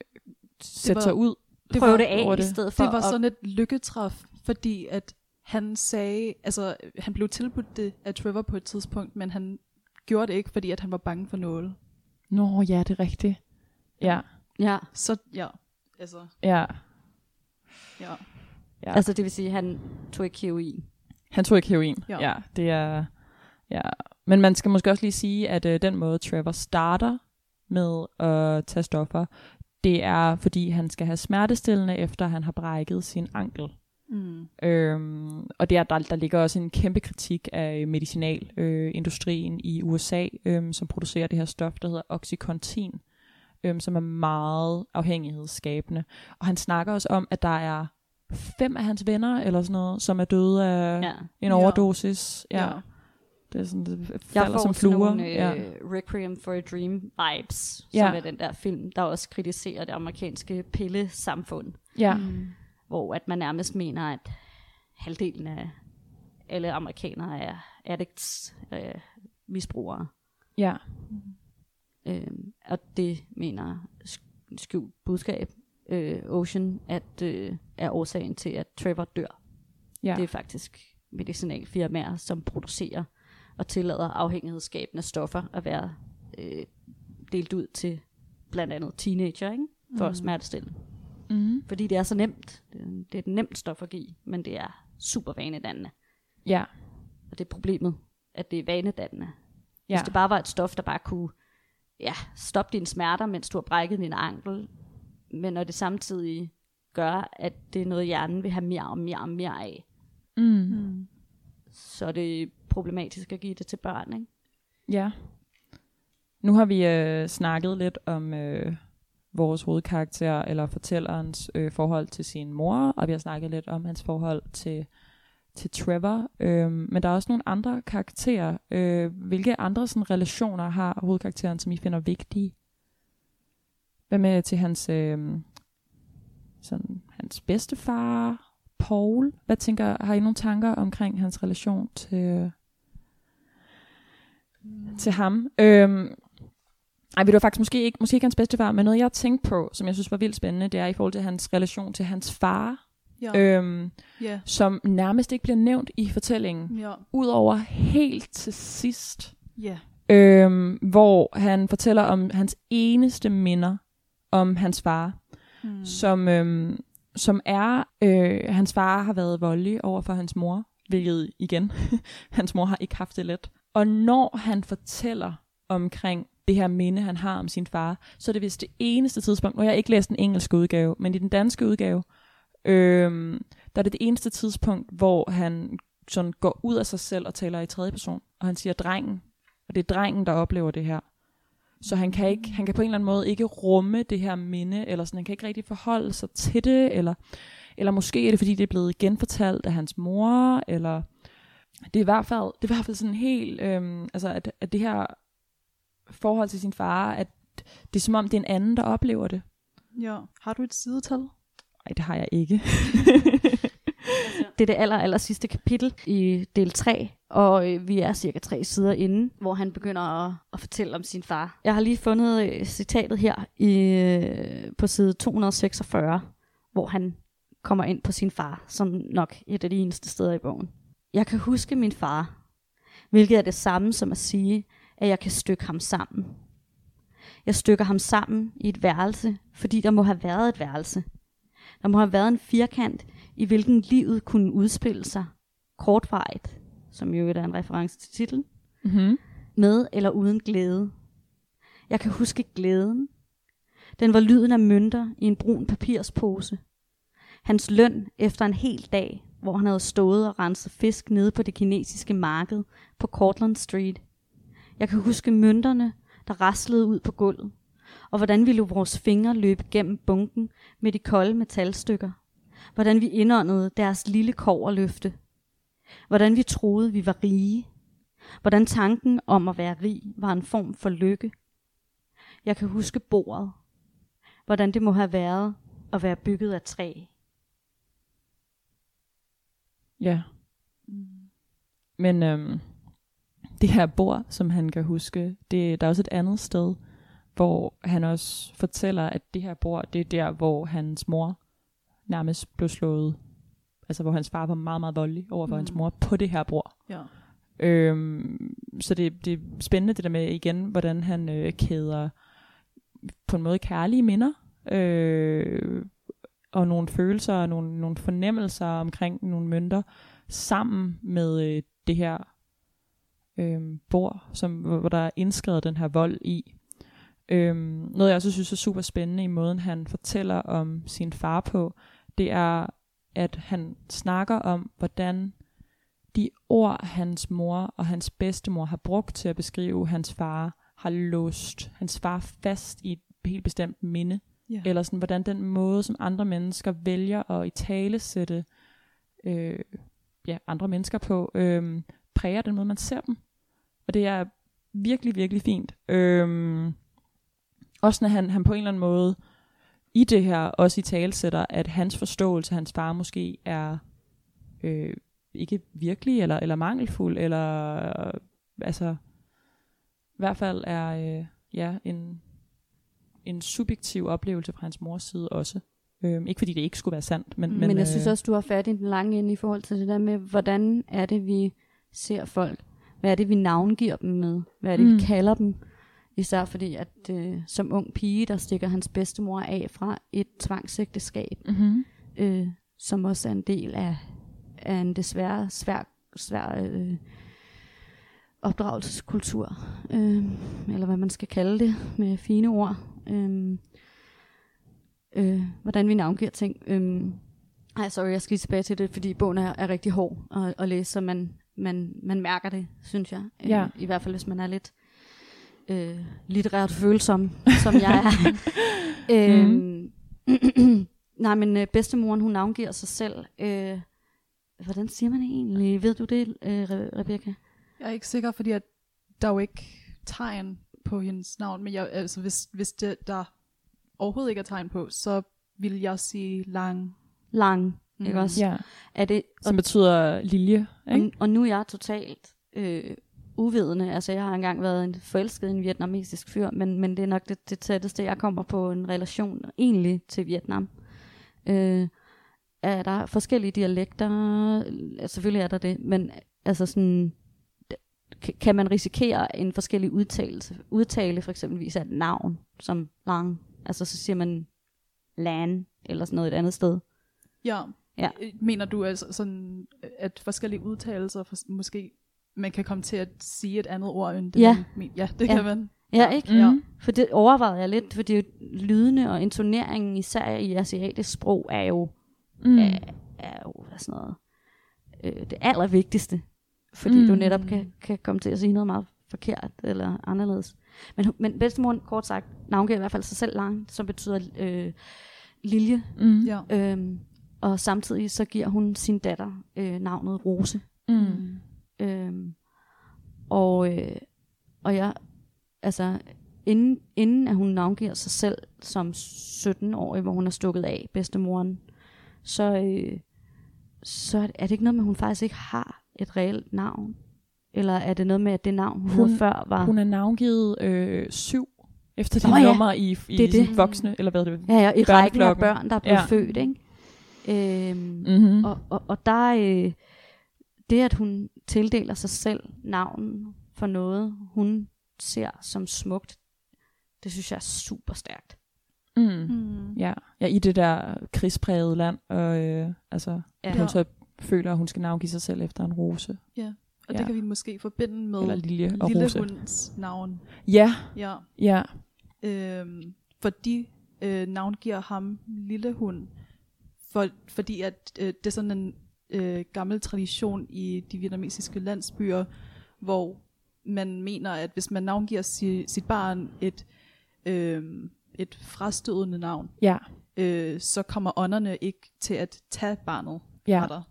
sætte var- sig ud. Det Prøv var- det af over i det. stedet for Det var at... sådan et lykketræf, fordi at han sagde, altså han blev tilbudt det af Trevor på et tidspunkt, men han gjorde det ikke, fordi at han var bange for nåle. Nå, ja, det er rigtigt. Ja, Ja, Så ja, altså, ja. ja. Ja. altså det vil sige, at han tog ikke heroin. Han tog ikke heroin. Ja. ja det er... Ja. Men man skal måske også lige sige, at øh, den måde Trevor starter med at tage stoffer, det er, fordi han skal have smertestillende, efter han har brækket sin ankel. Mm. Øhm, og der, der, der ligger også en kæmpe kritik af medicinalindustrien øh, i USA, øhm, som producerer det her stof, der hedder Oxycontin, øhm, som er meget afhængighedsskabende. Og han snakker også om, at der er fem af hans venner, eller sådan noget, som er døde af Ja. en overdosis. Ja. Ja. Det er sådan, det falder som fluer. nogle øh, ja. Requiem for a Dream vibes, Ja. som er den der film, der også kritiserer det amerikanske pillesamfund, ja. Mm. hvor at man nærmest mener, at halvdelen af alle amerikanere er addicts, øh, misbrugere. ja. Øh, og det mener sk- skjult budskab øh, Ocean, at øh, er årsagen til, at Trevor dør. ja. Det er faktisk medicinalfirmaer, som producerer og tillader afhængighedsskabende stoffer at være øh, delt ud til blandt andet teenager, ikke? for mm. smertestillende. Mm. Fordi det er så nemt. Det er- Det er et nemt stof at give, men det er super vanedannende. ja. Og det er problemet, at det er vanedannende. Ja. Hvis det bare var et stof, der bare kunne ja, stoppe dine smerter, mens du har brækket din ankel, men når det samtidig gør, at det er noget, hjernen vil have mere og mere og mere af, Mm. Mm. så er det problematisk at give det til børn. Ikke? Ja. Nu har vi øh, snakket lidt om øh, vores hovedkarakter, eller fortællerens øh, forhold til sin mor, og vi har snakket lidt om hans forhold til, til Trevor. Øh, men der er også nogle andre karakterer. Øh, hvilke andre sådan, relationer har hovedkarakteren, som I finder vigtige? Hvad med til hans, øh, sådan, hans bedstefar, Paul? Hvad tænker, har I nogle tanker omkring hans relation til, til ham. Øhm, ej, det var faktisk måske ikke, måske ikke hans bedstefar, men noget jeg tænkte på, som jeg synes var vildt spændende, det er i forhold til hans relation til hans far, Ja. øhm, ja. som nærmest ikke bliver nævnt i fortællingen, Ja. udover helt til sidst, Ja. øhm, hvor han fortæller om hans eneste minder om hans far, Mm. som, øhm, som er, øh, hans far har været voldelig over for hans mor, hvilket igen, hans mor har ikke haft det let. Og når han fortæller omkring det her minde, han har om sin far, så er det vist det eneste tidspunkt, nu har jeg ikke læst den engelske udgave, men i den danske udgave, øhm, der er det det eneste tidspunkt, hvor han sådan går ud af sig selv og taler i tredje person, og han siger drengen, og det er drengen, der oplever det her. Så han kan, ikke, han kan på en eller anden måde ikke rumme det her minde, eller sådan, han kan ikke rigtig forholde sig til det, eller, eller måske er det, fordi det er blevet genfortalt af hans mor, eller det er i hvert fald, det er i hvert fald sådan helt, øhm, altså at, at det her forhold til sin far, at det er som om, det er en anden, der oplever det. ja. Har du et sidetal? Nej, det har jeg ikke. Det er det aller, aller sidste kapitel i del 3, og øh, vi er cirka tre sider inde, hvor han begynder at, at fortælle om sin far. Jeg har lige fundet øh, citatet her i, øh, på side 246, hvor han kommer ind på sin far, som nok et af de eneste steder i bogen. Jeg kan huske min far, hvilket er det samme som at sige, at jeg kan stykke ham sammen. Jeg stykker ham sammen i et værelse, fordi der må have været et værelse. Der må have været en firkant, i hvilken livet kunne udspille sig kortvarigt, som jo er en reference til titlen, Mm-hmm. med eller uden glæde. Jeg kan huske glæden. Den var lyden af mønter i en brun papirspose. Hans løn efter en hel dag, hvor han havde stået og renset fisk nede på det kinesiske marked på Cortlandt Street. Jeg kan huske mønterne, der raslede ud på gulvet, og hvordan vi lå vores fingre løbe gennem bunken med de kolde metalstykker. Hvordan vi indåndede deres lille koverløfte. Hvordan vi troede, vi var rige. Hvordan tanken om at være rig var en form for lykke. Jeg kan huske bordet. Hvordan det må have været at være bygget af træ. Ja. Men øhm, det her bord, som han kan huske, det, der er også et andet sted, hvor han også fortæller, at det her bord, det er der, hvor hans mor nærmest blev slået. Altså hvor hans far var meget, meget voldelig over for mm. hans mor på det her bord. Ja. Øhm, så det, det er spændende det der med igen, hvordan han øh, kæder på en måde kærlige minder øh, og nogle følelser og nogle, nogle fornemmelser omkring nogle mønter sammen med øh, det her øh, bord, som, hvor, hvor der er indskrevet den her vold i. Øhm, noget jeg også synes er super spændende i måden han fortæller om sin far på, det er at han snakker om hvordan de ord hans mor og hans bedstemor har brugt til at beskrive hans far har låst hans far fast i et helt bestemt minde. Ja. eller sådan hvordan den måde som andre mennesker vælger at i tale sætte øh, ja, andre mennesker på øh, præger den måde man ser dem. Og det er virkelig virkelig fint. Øh, også når han, han på en eller anden måde i det her også i talesætter, at hans forståelse af hans far måske er øh, ikke virkelig eller, eller mangelfuld, eller øh, altså i hvert fald er øh, ja, en, en subjektiv oplevelse fra hans mors side også. Øh, ikke fordi det ikke skulle være sandt, men... Men, men men jeg synes øh, også, du har fat i den lange ende i forhold til det der med, hvordan er det, vi ser folk? Hvad er det, vi navngiver dem med? Hvad er det, mm. Mm. vi kalder dem? Især fordi, at øh, som ung pige, der stikker hans bedstemor af fra et tvangsægteskab, Mm-hmm. øh, som også er en del af, af en desværre svær, svær øh, opdragelseskultur, øh, eller hvad man skal kalde det med fine ord. Øh, øh, hvordan vi navngiver ting. Øh, ej, sorry, jeg skal lige tilbage til det, fordi bogen er, er rigtig hård at, at læse, så man, man, man mærker det, synes jeg. Øh, Ja. I hvert fald, hvis man er lidt øh, litterært følsom, som jeg er. øhm, nej, men øh, bedstemoren, hun navngiver sig selv. Øh, hvordan siger man det egentlig? Ved du det, øh, Re- Rebecca? Jeg er ikke sikker, fordi at der er jo ikke tegn på hendes navn, men jeg, altså, hvis, hvis det, der overhovedet ikke er tegn på, så vil jeg sige lang. Lang, mm. ikke også? Ja, Er det, som betyder lilje, ikke? og, og nu er jeg totalt øh, uvidende. Altså, jeg har engang været en forelsket i en vietnamesisk fyr, men, men det er nok det, det tætteste, jeg kommer på en relation egentlig til Vietnam. Øh, er der forskellige dialekter? Selvfølgelig er der det, men altså sådan, kan man risikere en forskellig udtalelse, udtale for eksempelvis af et navn, som lang, altså så siger man lan, eller sådan noget et andet sted. Ja. Ja. Øh, Mener du altså sådan, at forskellige udtalelser for, måske man kan komme til at sige et andet ord end det, Ja. man mener? Ja, det Ja. kan man. Ja, ikke? Ja. Mhm. For det overvejede jeg lidt, for det er jo lydene og intoneringen, især i asiatisk sprog, er jo, Mm. mm. er, er jo hvad sådan noget, øh, det allervigtigste. Fordi mm. du Mm. netop kan, kan komme til at sige noget meget forkert eller anderledes. Men, men bedstemoren, kort sagt, navngiver i hvert fald sig selv langt, som betyder øh, lilje. Mm. Ja. Øhm, og samtidig så giver hun sin datter øh, navnet Rose. Mm. Øhm, og, øh, og jeg, altså, inden, inden at hun navngiver sig selv som 17-årig, hvor hun er stukket af, bedstemoren, så, øh, så er det ikke noget med, at hun faktisk ikke har et reelt navn. Eller er det noget med, at det navn, hun, Hun- hun før var... Hun er navngivet øh, syv efter de ja, nummer i, i det det. voksne, eller hvad det ja, ja, i rækken af børn, der er blevet Ja. ja. født, ikke? Øhm, Mm-hmm. Og, og, og der øh, det, at hun tildeler sig selv navn for noget, hun ser som smukt, det synes jeg er super stærkt. Mm. Mm. Ja. ja, i det der krigsprægede land, og øh, altså, Ja. ja. hun så føler, at hun skal navngive sig selv efter en rose. Og ja. Ja. det kan vi måske forbinde med Eller lilje og lille rose. hundens navn. Ja, Ja. ja. Øhm, fordi øh, navngiver ham lille hund, for, fordi at øh, det er sådan en øh, gammel tradition i de vietnamesiske landsbyer, hvor man mener, at hvis man navngiver si, sit barn et, øh, et frastødende navn, Ja, øh, så kommer ånderne ikke til at tage barnet ja. fra dig.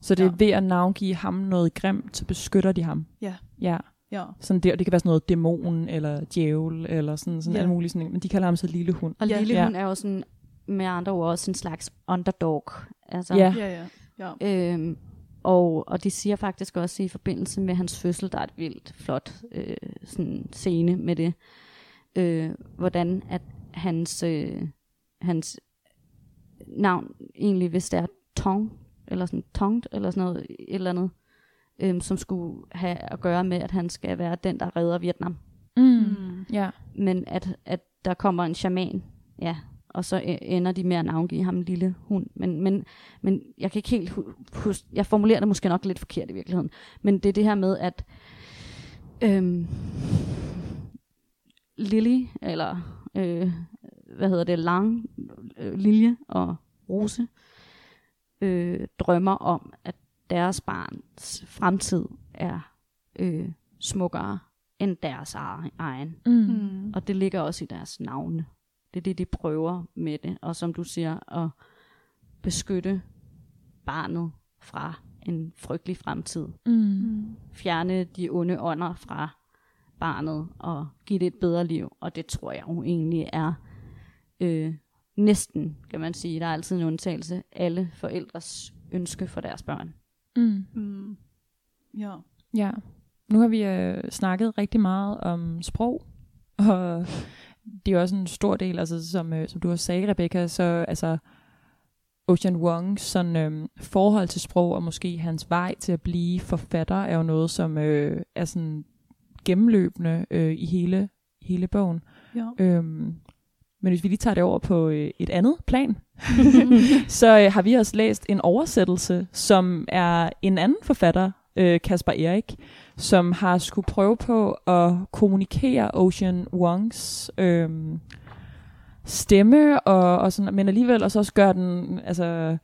Så det er Ja. ved at navngive ham noget grimt, så beskytter de ham. Ja. Ja. Ja. Sådan det, og det kan være sådan noget dæmon, eller djævel, eller sådan, sådan Ja. alle mulige sådan, men de kalder ham så lille hund. Og Ja. lille Ja. hund er jo sådan, med andre ord også en slags underdog. Altså, Ja. Ja, ja. Ja. Øhm, og, og de siger faktisk også i forbindelse med hans fødsel, der er et vildt flot øh, sådan scene med det, øh, hvordan at hans, øh, hans navn egentlig, hvis det er Tong, eller sådan Tongt, eller sådan noget, et eller andet, øh, som skulle have at gøre med, at han skal være den, der redder Vietnam. Mm. Mm. Ja. Men at, at der kommer en shaman, ja, og så øh, ender de med at navngive ham en lille hund. Men, men, men jeg kan ikke helt hu- huske, jeg formulerer det måske nok lidt forkert i virkeligheden, men det er det her med, at øhm, Lily, eller øh, hvad hedder det, Lang, øh, Lilje og Rose, øh, drømmer om, at deres barns fremtid er øh, smukkere end deres egen- egen. Mm. Mm. Og det ligger også i deres navne. Det er det, de prøver med det. Og som du siger, at beskytte barnet fra en frygtelig fremtid. Mm. Fjerne de onde ånder fra barnet og give det et bedre liv. Og det tror jeg jo egentlig er øh, næsten, kan man sige. Der er altid en undtagelse. Alle forældres ønske for deres børn. Mm. Mm. Ja. Ja. Nu har vi øh, snakket rigtig meget om sprog, og det er også en stor del, altså som, øh, som du også sagde, Rebecca, så altså Ocean Wongs sådan, øh, forhold til sprog, og måske hans vej til at blive forfatter, er jo noget, som øh, er sådan gennemløbende øh, i hele, hele bogen. Ja. Øhm, men hvis vi lige tager det over på øh, et andet plan, så øh, har vi også læst en oversættelse, som er en anden forfatter, øh, Kasper Erik, som har skulle prøve på at kommunikere Ocean Wongs øh, stemme, og, og sådan, men alligevel også, også gøre den, altså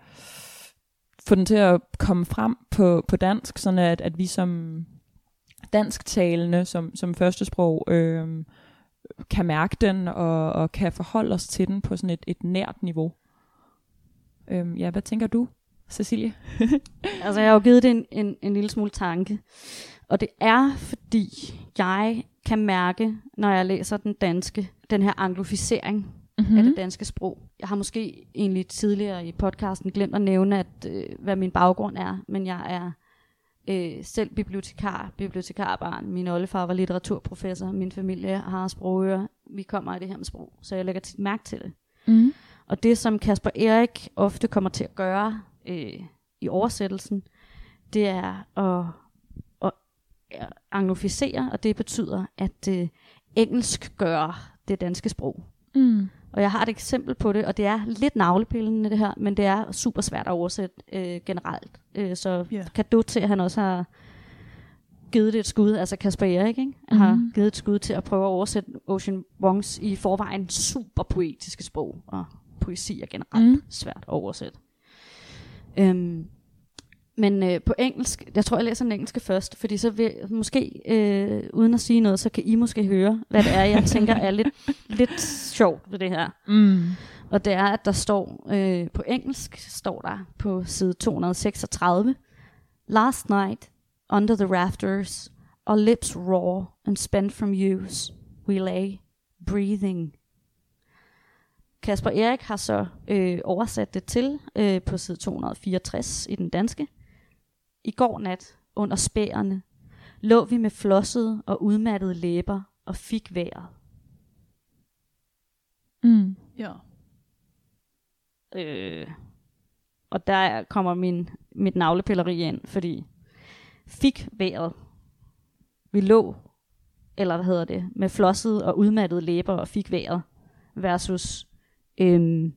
få den til at komme frem på, på dansk, sådan at, at vi som dansktalende, som, som førstesprog, øh, kan mærke den og, og kan forholde os til den på sådan et, et nært niveau. Øhm, ja, hvad tænker du, Cecilie? Altså, jeg har jo givet det en, en, en lille smule tanke. Og det er, fordi jeg kan mærke, når jeg læser den danske, den her anglofisering Mm-hmm. mm. af det danske sprog. Jeg har måske egentlig tidligere i podcasten glemt at nævne, at, øh, hvad min baggrund er, men jeg er øh, selv bibliotekar, bibliotekarbarn. Min oldefar var litteraturprofessor, min familie har sprogøre. Vi kommer af det her med sprog, så jeg lægger tit mærke til det. Mm. Og det, som Kasper Erik ofte kommer til at gøre øh, i oversættelsen, det er at, at anglofisere, og det betyder at øh, engelsk gøre det danske sprog. Mm. Og jeg har et eksempel på det, og det er lidt navlepillende det her, men det er super svært at oversætte øh, generelt. Øh, så yeah. kado til, at han også har givet det et skud, altså Kasper Erik, ikke? Mm. har Mhm. givet et skud til at prøve at oversætte Ocean Wongs i forvejen super poetiske sprog, og poesi er generelt mm. svært at oversætte. Øhm, men øh, på engelsk, jeg tror jeg læser den engelske først, fordi så vil måske, øh, uden at sige noget, så kan I måske høre, hvad det er, jeg tænker er lidt, lidt sjovt ved det her. Mm. Og det er, at der står, øh, på engelsk står der på side 236, Last night, under the rafters, our lips raw and spent from use, we lay, breathing. Kasper Erik har så øh, oversat det til øh, på side 264 i den danske. I går nat, under spærene, lå vi med flossede og udmattede læber og fik vejret. Mm. Ja. Øh, og der kommer min, mit navlepilleri ind, fordi fik vejret. Vi lå, eller hvad hedder det, med flossede og udmattede læber og fik vejret, versus øhm,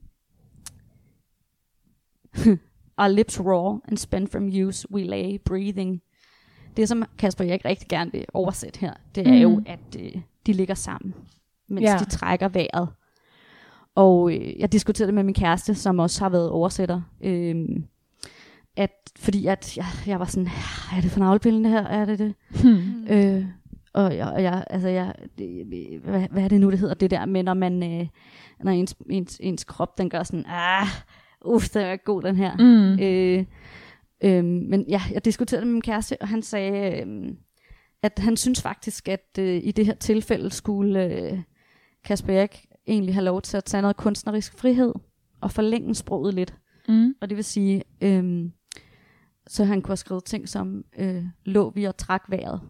our lips raw and spent from use, we lay breathing. Det, som Kasper Erik rigtig gerne vil oversætte her, det er Mhm. jo, at øh, de ligger sammen, mens ja. de trækker vejret. Og øh, jeg diskuterede det med min kæreste, som også har været oversætter. Øh, at, fordi at jeg, jeg var sådan, er det for navlepillen det her? Er det det? Hmm. Øh, og jeg, og jeg altså jeg, det, hvad, hvad er det nu, det hedder, det der med, når man, øh, når ens, ens, ens krop, den gør sådan, ah, uff, det er god, den her. Mm. Øh, øh, men ja, jeg diskuterede det med min kæreste, og han sagde, øh, at han synes faktisk, at øh, i det her tilfælde skulle øh, Kasper Erik egentlig have lov til at tage noget kunstnerisk frihed og forlænge sproget lidt. Mm. Og det vil sige, øh, så han kunne have skrevet ting som, øh, lå vi og trak vejret,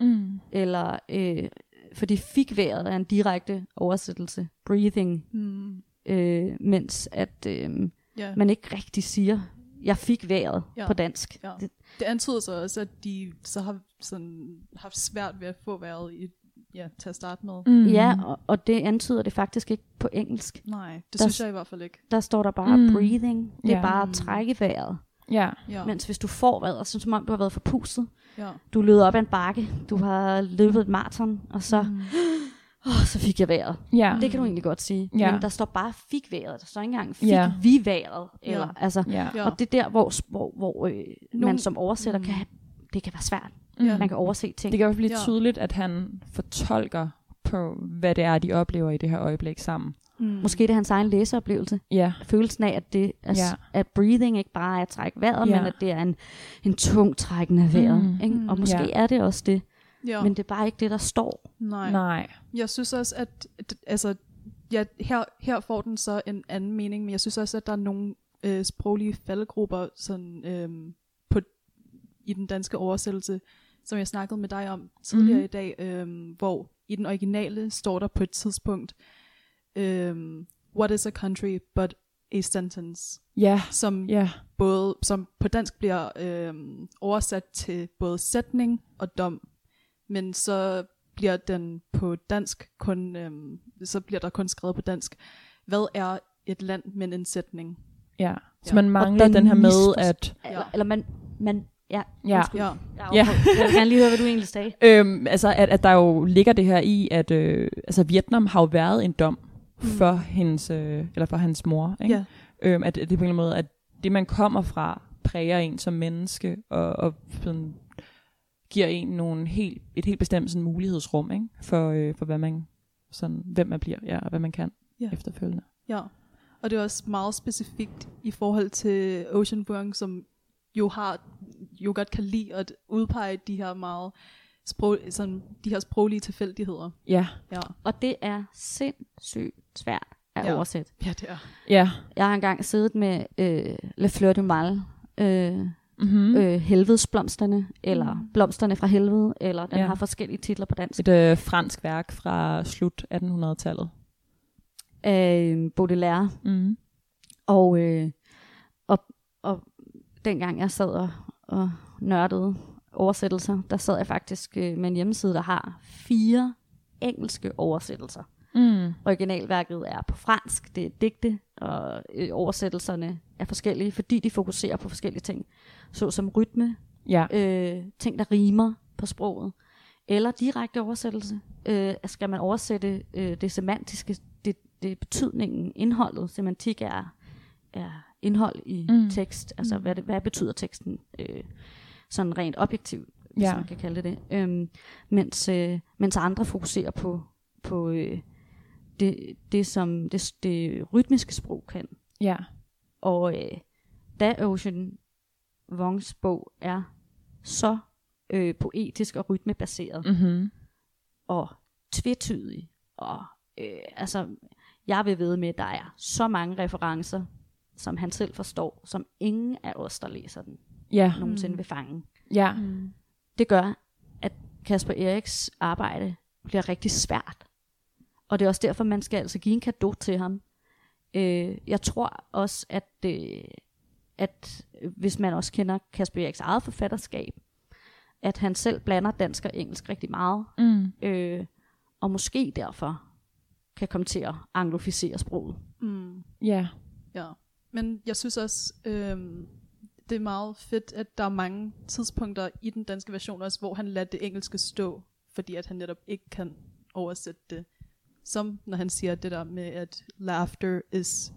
Mm. eller øh, fordi fik vejret er en direkte oversættelse, breathing, Mm. øh, mens at øh, Ja. man ikke rigtig siger, jeg fik vejret Ja. på dansk. Ja. Det, Det antyder så også, at de så har sådan, haft svært ved at få været i, ja, til at starte med. Mm. Ja, og, og det antyder det faktisk ikke på engelsk. Nej, det Der- synes jeg i hvert fald ikke. Der står der bare Mm. breathing. Det er Ja. bare at trække vejret. Ja. Ja, Mens hvis du får vejret, så er det som om du har været forpustet. Ja. Du løber op ad en bakke. Du har løbet et maraton, og så, Mm. åh, så fik jeg vejret. Ja. Det kan du egentlig godt sige. Ja. Men der står bare fik vejret. Der står ikke engang fik Ja. vi vejret. Eller, Ja. altså, Ja. Og det er der, hvor, hvor, hvor øh, man som oversætter Mm. kan have, det kan være svært. Ja. Man kan overse ting. Det kan i hvert fald blive Ja. tydeligt, at han fortolker på, hvad det er, de oplever i det her øjeblik sammen. Mm. Måske det er hans egen læseoplevelse. Ja. Følelsen af, at, det er, Ja. at breathing ikke bare er at trække vejret, Ja. men at det er en, en tung trækken af vejret. Mm. Ikke? Mm. Og måske Ja. er det også det, Ja. men det er bare ikke det, der står. Nej. Nej. Jeg synes også, at altså, ja, her, her får den så en anden mening, men jeg synes også, at der er nogle øh, sproglige faldgrupper sådan, øh, på, i den danske oversættelse, som jeg snakkede med dig om tidligere mm. i dag, øh, hvor i den originale står der på et tidspunkt, øh, what is a country but a sentence, Ja. som Ja. både som på dansk bliver øh, oversat til både sætning og dom, men så bliver den på dansk kun, øh, så bliver der kun skrevet på dansk, hvad er et land, men en sætning? Ja. Så Ja. man mangler den den her med, at... Eller, eller man, man ja, Ja. undskyld. Ja, Jeg, Ja. ja. jeg vil gerne lige høre, hvad du egentlig sagde. Øhm, altså, at, at der jo ligger det her i, at øh, altså, Vietnam har jo været en dom for hendes, øh, eller for hans mor. Ikke? ja, Øhm, at, at det på en eller anden måde, at det man kommer fra, præger en som menneske, og, og sådan, giver en nogle helt, et helt bestemt sådan, mulighedsrum, ikke? For, øh, for hvad man, sådan, hvem man bliver, ja, og hvad man kan Ja. efterfølgende. ja. Og det er også meget specifikt i forhold til Ocean Vuong, som jo har, jo godt kan lide at udpege de her meget sprog, sådan, de her sproglige tilfældigheder. Ja, Ja, Og det er sindssygt svært at Ja. oversætte. ja det er. ja. Jeg har engang siddet med øh, Le Fleur du Mal, øh, Mm-hmm. mm. øh, helvedesblomsterne, eller Mm. blomsterne fra helvede, eller den Ja. har forskellige titler på dansk. Et øh, fransk værk fra slut 1800-tallet. Øh, Baudelaire. Mm. Og, øh, og, og dengang jeg sad og, og nørdede oversættelser, der sad jeg faktisk øh, med en hjemmeside, der har fire engelske oversættelser. Mm. Originalværket er på fransk, det er digte, og øh, oversættelserne er forskellige, fordi de fokuserer på forskellige ting, såsom rytme, Ja. øh, ting, der rimer på sproget, eller direkte oversættelse. Øh, skal man oversætte øh, det semantiske, det, det betydningen, indholdet, semantik er, er indhold i Mm. mm. tekst, altså Mm. hvad, det, hvad betyder teksten, øh, sådan rent objektivt, hvis Ja. man kan kalde det det. Øhm, mens, øh, mens andre fokuserer på, på øh, det, det, som det, det rytmiske sprog kan. Ja. Og øh, da Ocean Vongs bog er så øh, poetisk og rytmebaseret Mm-hmm. og tvetydig, og øh, altså, jeg vil ved med, at der er så mange referencer, som han selv forstår, som ingen af os, der læser den, Ja. nogensinde Mm. vil fange. Ja. Mm. Det gør, at Kasper Eriks arbejde bliver rigtig svært. Og det er også derfor, man skal altså give en gave til ham. Øh, jeg tror også, at, øh, at hvis man også kender Kasper Eriks eget forfatterskab, at han selv blander dansk og engelsk rigtig meget, Mm. øh, og måske derfor kan komme til at anglofisere sproget. Mm. Ja. Ja, men jeg synes også, øhm, det er meget fedt, at der er mange tidspunkter i den danske version også, hvor han lader det engelske stå, fordi at han netop ikke kan oversætte det. Som når han siger det der med, at laughter is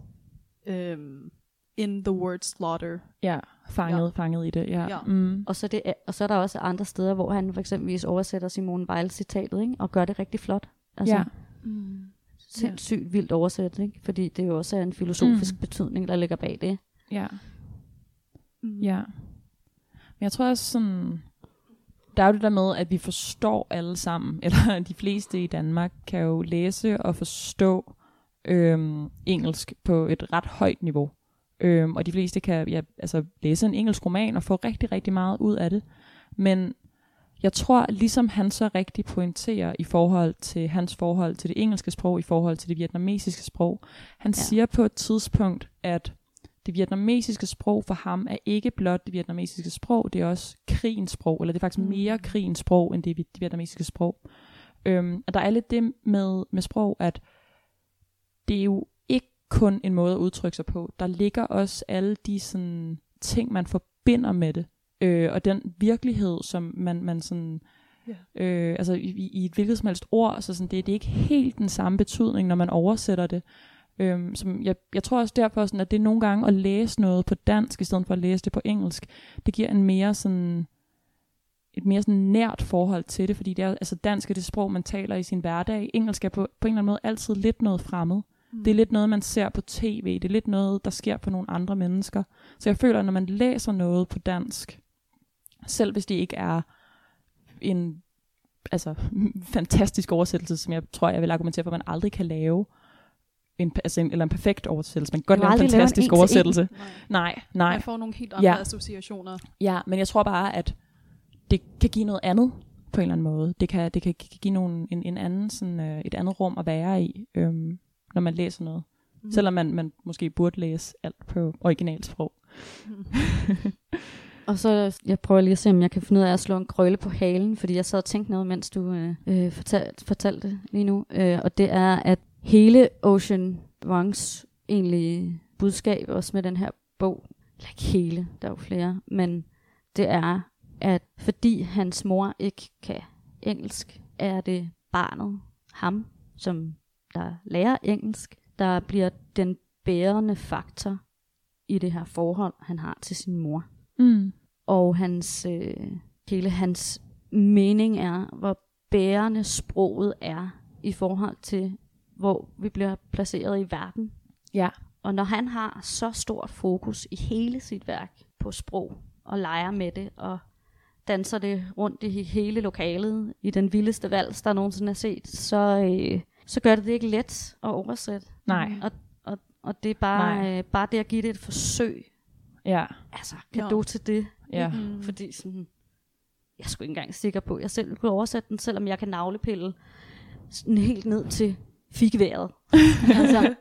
øhm, in the word slaughter. Ja, fanget, Ja. fanget i det. Ja. Ja. Mm. Og så, det, er- og så er der også andre steder, hvor han for eksempelvis oversætter Simone Weil citatet, ikke? og gør det rigtig flot. Altså, ja. Mm. sindssygt vildt oversat, ikke? fordi det jo også er en filosofisk mm. betydning, der ligger bag det. ja. Mm. Ja. Men jeg tror også sådan, der er jo det der med, at vi forstår alle sammen, eller de fleste i Danmark kan jo læse og forstå øhm, engelsk på et ret højt niveau. Øhm, og de fleste kan ja, altså, læse en engelsk roman og få rigtig, rigtig meget ud af det. Men jeg tror, ligesom han så rigtig pointerer i forhold til hans forhold til det engelske sprog, i forhold til det vietnamesiske sprog, han ja. Siger på et tidspunkt, at det vietnamesiske sprog for ham er ikke blot det vietnamesiske sprog, det er også krigens sprog, eller det er faktisk Mm. mere krigens sprog, end det, det vietnamesiske sprog. Øhm, og der er lidt det med, med sprog, at det er jo ikke kun en måde at udtrykke sig på. Der ligger også alle de sådan, ting, man forbinder med det. Øh, og den virkelighed, som man, man sådan... Ja. Øh, altså i, i- i et hvilket som helst ord, så sådan, det, det er ikke helt den samme betydning, når man oversætter det. Øhm, som jeg, jeg tror også derfor, sådan, at det nogle gange at læse noget på dansk, i stedet for at læse det på engelsk, det giver en mere sådan, et mere sådan nært forhold til det, fordi det er, altså dansk er det sprog, man taler i sin hverdag. Engelsk er på, på en eller anden måde altid lidt noget fremmed. Mm. Det er lidt noget, man ser på tv. Det er lidt noget, der sker for nogle andre mennesker. Så jeg føler, at når man læser noget på dansk, selv hvis det ikke er en altså, fantastisk oversættelse, som jeg tror, jeg vil argumentere for, at man aldrig kan lave, en, altså en, eller en perfekt oversættelse. Man kan godt lave en fantastisk en oversættelse. Nej. Nej, nej. Man får nogle helt andre Ja. associationer. Ja, men jeg tror bare, at det kan give noget andet på en eller anden måde. Det kan, det kan gi- give nogle, en, en anden, sådan, øh, et andet rum at være i, øhm, når man læser noget. Mm. Selvom man, man måske burde læse alt på originalsprog. Mm. Og så, jeg prøver lige at se, om jeg kan finde ud af at slå en krølle på halen, fordi jeg sad og tænkte noget, mens du øh, øh, fortalte, fortalte det lige nu. Øh, og det er, at hele Ocean Wongs egentlige budskab, også med den her bog, eller ikke hele, der er jo flere, men det er, at fordi hans mor ikke kan engelsk, er det barnet, ham, som der lærer engelsk, der bliver den bærende faktor i det her forhold, han har til sin mor Mm. og hans, øh, hele hans mening er, hvor bærende sproget er i forhold til, hvor vi bliver placeret i verden. Ja. Og når han har så stort fokus i hele sit værk på sprog, og leger med det, og danser det rundt i hele lokalet, i den vildeste vals, der nogensinde er set, så, øh, så gør det det ikke let at oversætte. Nej. Og, og, og det er bare, Nej. øh, bare det at give det et forsøg. Ja. Altså, kado Ja. til det. Ja. Mm. Fordi sådan, jeg er sgu ikke engang sikker på, at jeg selv kunne oversætte den, selvom jeg kan navlepille sådan helt ned til fikværet. altså,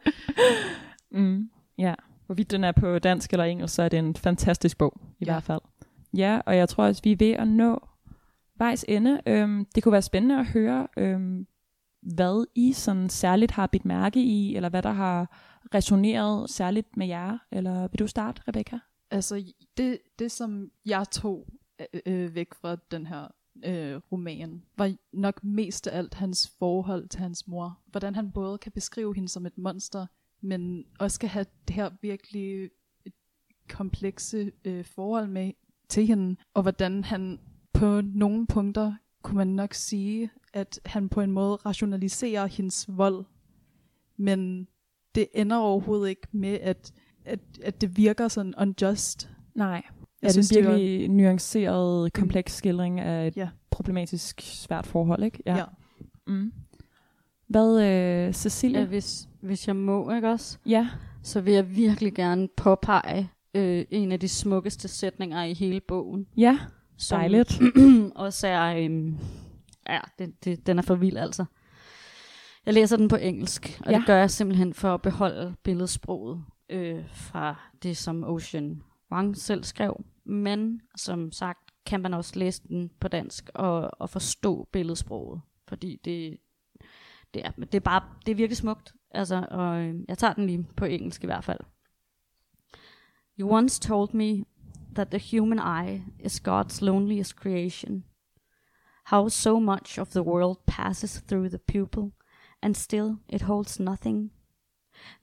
Mm. Ja. Hvorvidt den er på dansk eller engelsk, så er det en fantastisk bog, i Ja. hvert fald. Ja, og jeg tror også, vi er ved at nå vejs ende. Øhm, det kunne være spændende at høre, øhm, hvad I sådan særligt har bidt mærke i, eller hvad der har resoneret særligt med jer. Eller vil du starte, Rebecca? Altså, det, det som jeg tog øh, øh, væk fra den her øh, roman, var nok mest af alt hans forhold til hans mor. Hvordan han både kan beskrive hende som et monster, men også kan have det her virkelig øh, komplekse øh, forhold med til hende, og hvordan han på nogle punkter kunne man nok sige, at han på en måde rationaliserer hendes vold, men det ender overhovedet ikke med, at, at, at det virker sådan unjust. Nej. Jeg er det synes, en det var- virkelig nuanceret, kompleks skildring af et Ja. problematisk svært forhold, ikke? Ja. Mm. Hvad, øh, Cecilie? ja, hvis, hvis jeg må, ikke også? Ja. Så vil jeg virkelig gerne påpege øh, en af de smukkeste sætninger i hele bogen. Ja, Som dejligt. også er, øhm, ja, det, det, den er for vild altså. Jeg læser den på engelsk, og ja. Ja. det gør jeg simpelthen for at beholde billedsproget øh, fra det, som Ocean Wang selv skrev. Men som sagt, kan man også læse den på dansk og, og forstå billedsproget, fordi det, det, er, det er bare, det er virkelig smukt. Altså, og øh, jeg tager den lige på engelsk i hvert fald. You once told me that the human eye is God's loneliest creation. How so much of the world passes through the pupil, and still it holds nothing.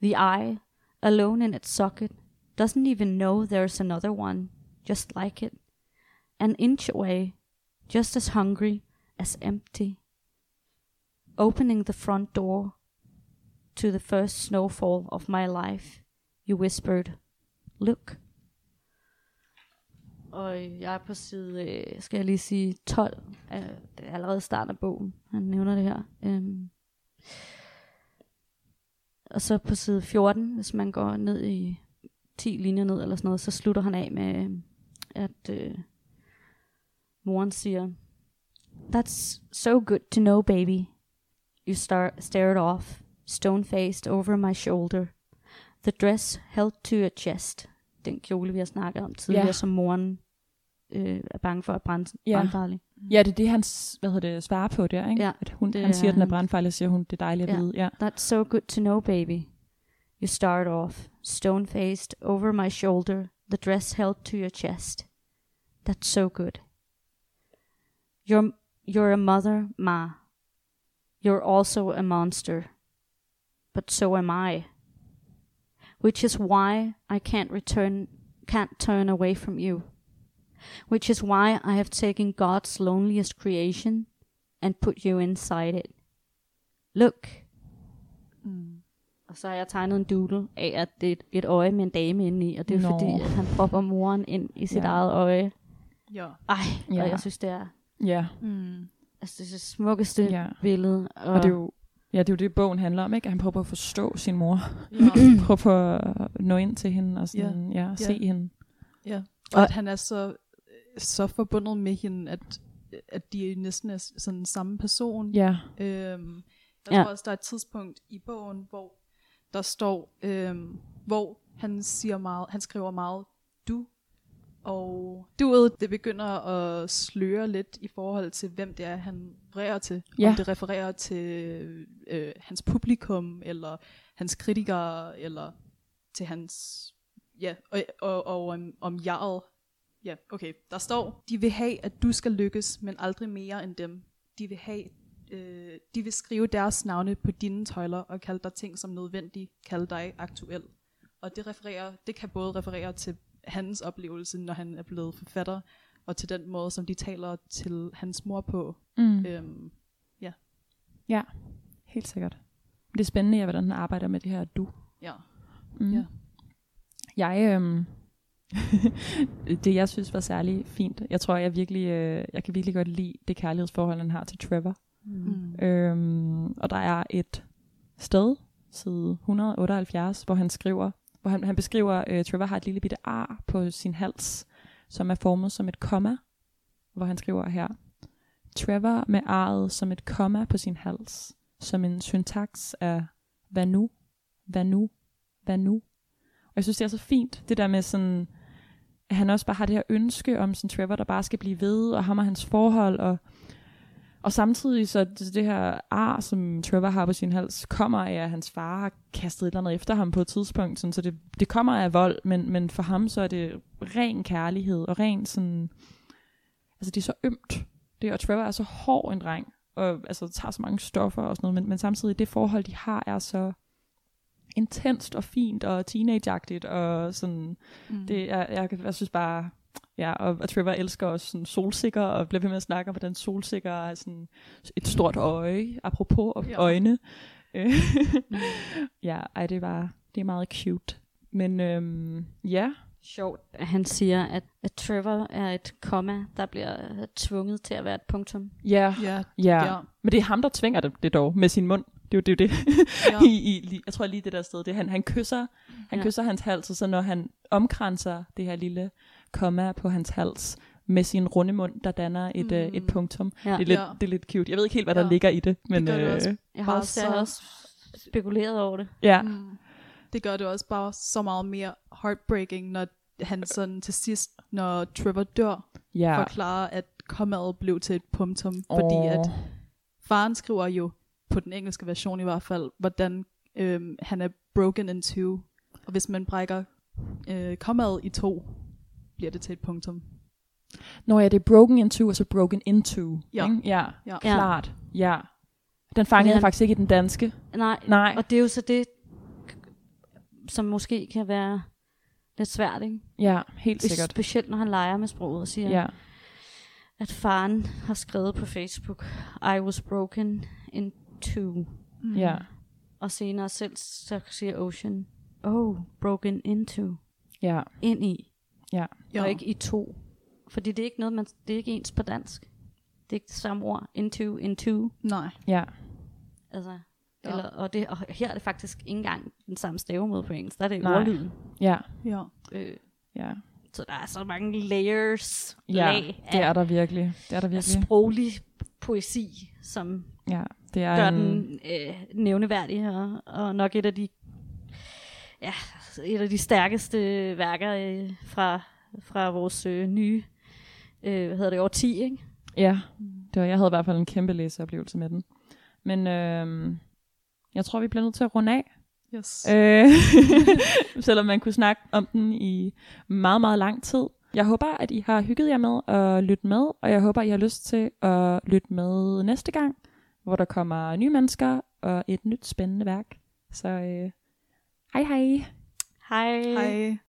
The eye, alone in its socket, doesn't even know there's another one just like it. An inch away, just as hungry, as empty. Opening the front door to the first snowfall of my life, you whispered, Look. Og jeg er på side, øh, skal jeg lige sige, 12. Øh, det er allerede starten af bogen, han nævner det her. Øhm. Og så på side 14, hvis man går ned i 10 linjer ned eller sådan noget, så slutter han af med, at øh, moren siger, That's so good to know, baby. You star- stared off, stone-faced over my shoulder. The dress held to your chest. Den kjole, vi har snakket om tidligere, Ja. som moren øh, er bange for at brænde, Ja. brandfarlig. Ja, det er det, han hvad hedder det, svarer på der, ikke? Ja, At hun, det han siger, er at den er brandfarlig, og siger hun, det er dejligt at Ja. vide. Ja. That's so good to know, baby. You start off, stone faced, over my shoulder, the dress held to your chest. That's so good. You're, you're a mother, Ma. You're also a monster. But so am I. Which is why I can't return, can't turn away from you. Which is why I have taken God's loneliest creation and put you inside it. Look. Og så har jeg tegnet en doodle af, at det er et, øje med en dame inde i, og det er Nå. Fordi, at han propper moren ind i sit Ja. eget øje. Ja. Ej, Ja. ja. og jeg synes, det er, ja. Mm. altså, det er det smukkeste Ja. billede. Og, Og det er jo Ja, det er jo det, bogen handler om, ikke? At han prøver på at forstå sin mor. Ja. Prøver på at nå ind til hende og sådan, ja, ja se Ja. hende. Ja, og at han er så, så forbundet med hende, at, at de næsten er sådan samme person. Ja, Øhm, jeg Ja. tror også, der er et tidspunkt i bogen, hvor der står, øhm, hvor han siger meget, han skriver meget du, og duet, det begynder at sløre lidt i forhold til, hvem det er, han refererer til. Ja. Om det refererer til øh, hans publikum, eller hans kritikere, eller til hans, ja, og, og, og om, om jeget. Ja, okay. Der står, de vil have, at du skal lykkes, men aldrig mere end dem. De vil have, øh, de vil skrive deres navne på dine tøjler og kalde dig ting som nødvendig, kalde dig aktuel. Og det, refererer, det kan både referere til hans oplevelse, når han er blevet forfatter, og til den måde, som de taler til hans mor på. mm. Øhm, ja, helt sikkert. Det er spændende, ja, hvordan han arbejder med det her du. ja. Mm. Ja. Jeg, øhm, det jeg synes var særlig fint, jeg tror, jeg virkelig, øh, jeg kan virkelig godt lide det kærlighedsforhold, han har til Trevor. Mm. Øhm, og der er et sted, side 178, hvor han skriver, hvor han, han beskriver, øh, Trevor har et lille bitte ar på sin hals, som er formet som et komma, hvor han skriver her, Trevor med arret som et komma på sin hals, som en syntaks af, hvad nu, hvad nu, hvad nu. Og jeg synes, det er så fint, det der med sådan, at han også bare har det her ønske om sådan Trevor, der bare skal blive ved, og ham og hans forhold, og og samtidig så det, det her ar, som Trevor har på sin hals, kommer af, at hans far har kastet et eller andet efter ham på et tidspunkt. Sådan, så det, det kommer af vold, men, men for ham så er det ren kærlighed og ren sådan... Altså det er så ømt. Det, og Trevor er så hård en dreng, og altså, tager så mange stoffer og sådan noget, men, men samtidig det forhold, de har, er så intenst og fint og teenageagtigt og sådan Mm. det er, jeg, jeg synes bare, ja, og, og Trevor elsker også sådan solsikker, og bliver ved med at snakke om, hvordan solsikker er sådan et stort øje, apropos Ja. ja. øjne. Øh, ja, ej, det var, det er meget cute. Men øhm, ja, Sjovt, at han siger, at, at Trevor er et komma, der bliver tvunget til at være et punktum. ja, Ja, ja. ja. Men det er ham, der tvinger det, det dog, med sin mund. Det er jo det. Er jo det. Ja. I, i, lige- jeg tror lige det der sted, det er, han, han kysser, han Ja. kysser hans hals, og så når han omkranser det her lille komma på hans hals, med sin runde mund, der danner et, mm. øh, et Mm. punktum. Ja. Det er lidt, Ja. det er lidt cute. Jeg ved ikke helt, hvad Ja. der ligger i det, men gør det øh, også. Jeg har også, jeg har så- også spekuleret over det. ja. Mm. Det gør det også bare så meget mere heartbreaking, når han sådan til sidst, når Trevor dør, ja. forklarer, at kommaet blev til et punktum, fordi Åh. at faren skriver jo, på den engelske version i hvert fald, hvordan øhm, han er broken in two, og hvis man brækker øh, kommaet i to, bliver det til et punktum. Nå ja, det er broken into, og så broken into. Ja. Ikke? ja. Ja. Klart. Ja. Den fangede jeg faktisk ikke i den danske. Nej, Nej. og det er jo så det, som måske kan være lidt svært, ikke? Ja, helt sikkert. Specielt når han leger med sproget og siger, Ja, at faren har skrevet på Facebook, I was broken in two. Mm. ja, Og senere selv så siger Ocean, oh, broken into. ja, Ind i, Ja. og ikke i to. Fordi det er ikke noget, man, det er ikke ens på dansk. Det er ikke det samme ord. Into, into. Nej. ja, Altså, Ja. eller, og, det, og her er det faktisk ikke engang den samme stavemåde på engelsk. Der er det Nej. ordlyden. ja, Ja. Øh, ja. så der er så mange layers, Ja, lag det er af, der virkelig. Det er der af virkelig. sproglig poesi, som Ja, det er gør en, den øh, nævneværdig, og, og nok et af de ja, et af de stærkeste værker øh, fra, fra vores øh, nye øh, hvad hedder det, år 10, ikke? Ja, det var, jeg havde i hvert fald en kæmpe læseoplevelse med den. Men øh, jeg tror, vi bliver nødt til at runde af. Yes. Øh, selvom man kunne snakke om den i meget, meget lang tid. Jeg håber, at I har hygget jer med at lytte med, og jeg håber, at I har lyst til at lytte med næste gang, hvor der kommer nye mennesker og et nyt spændende værk. Så øh, hej hej! Hej. Hej.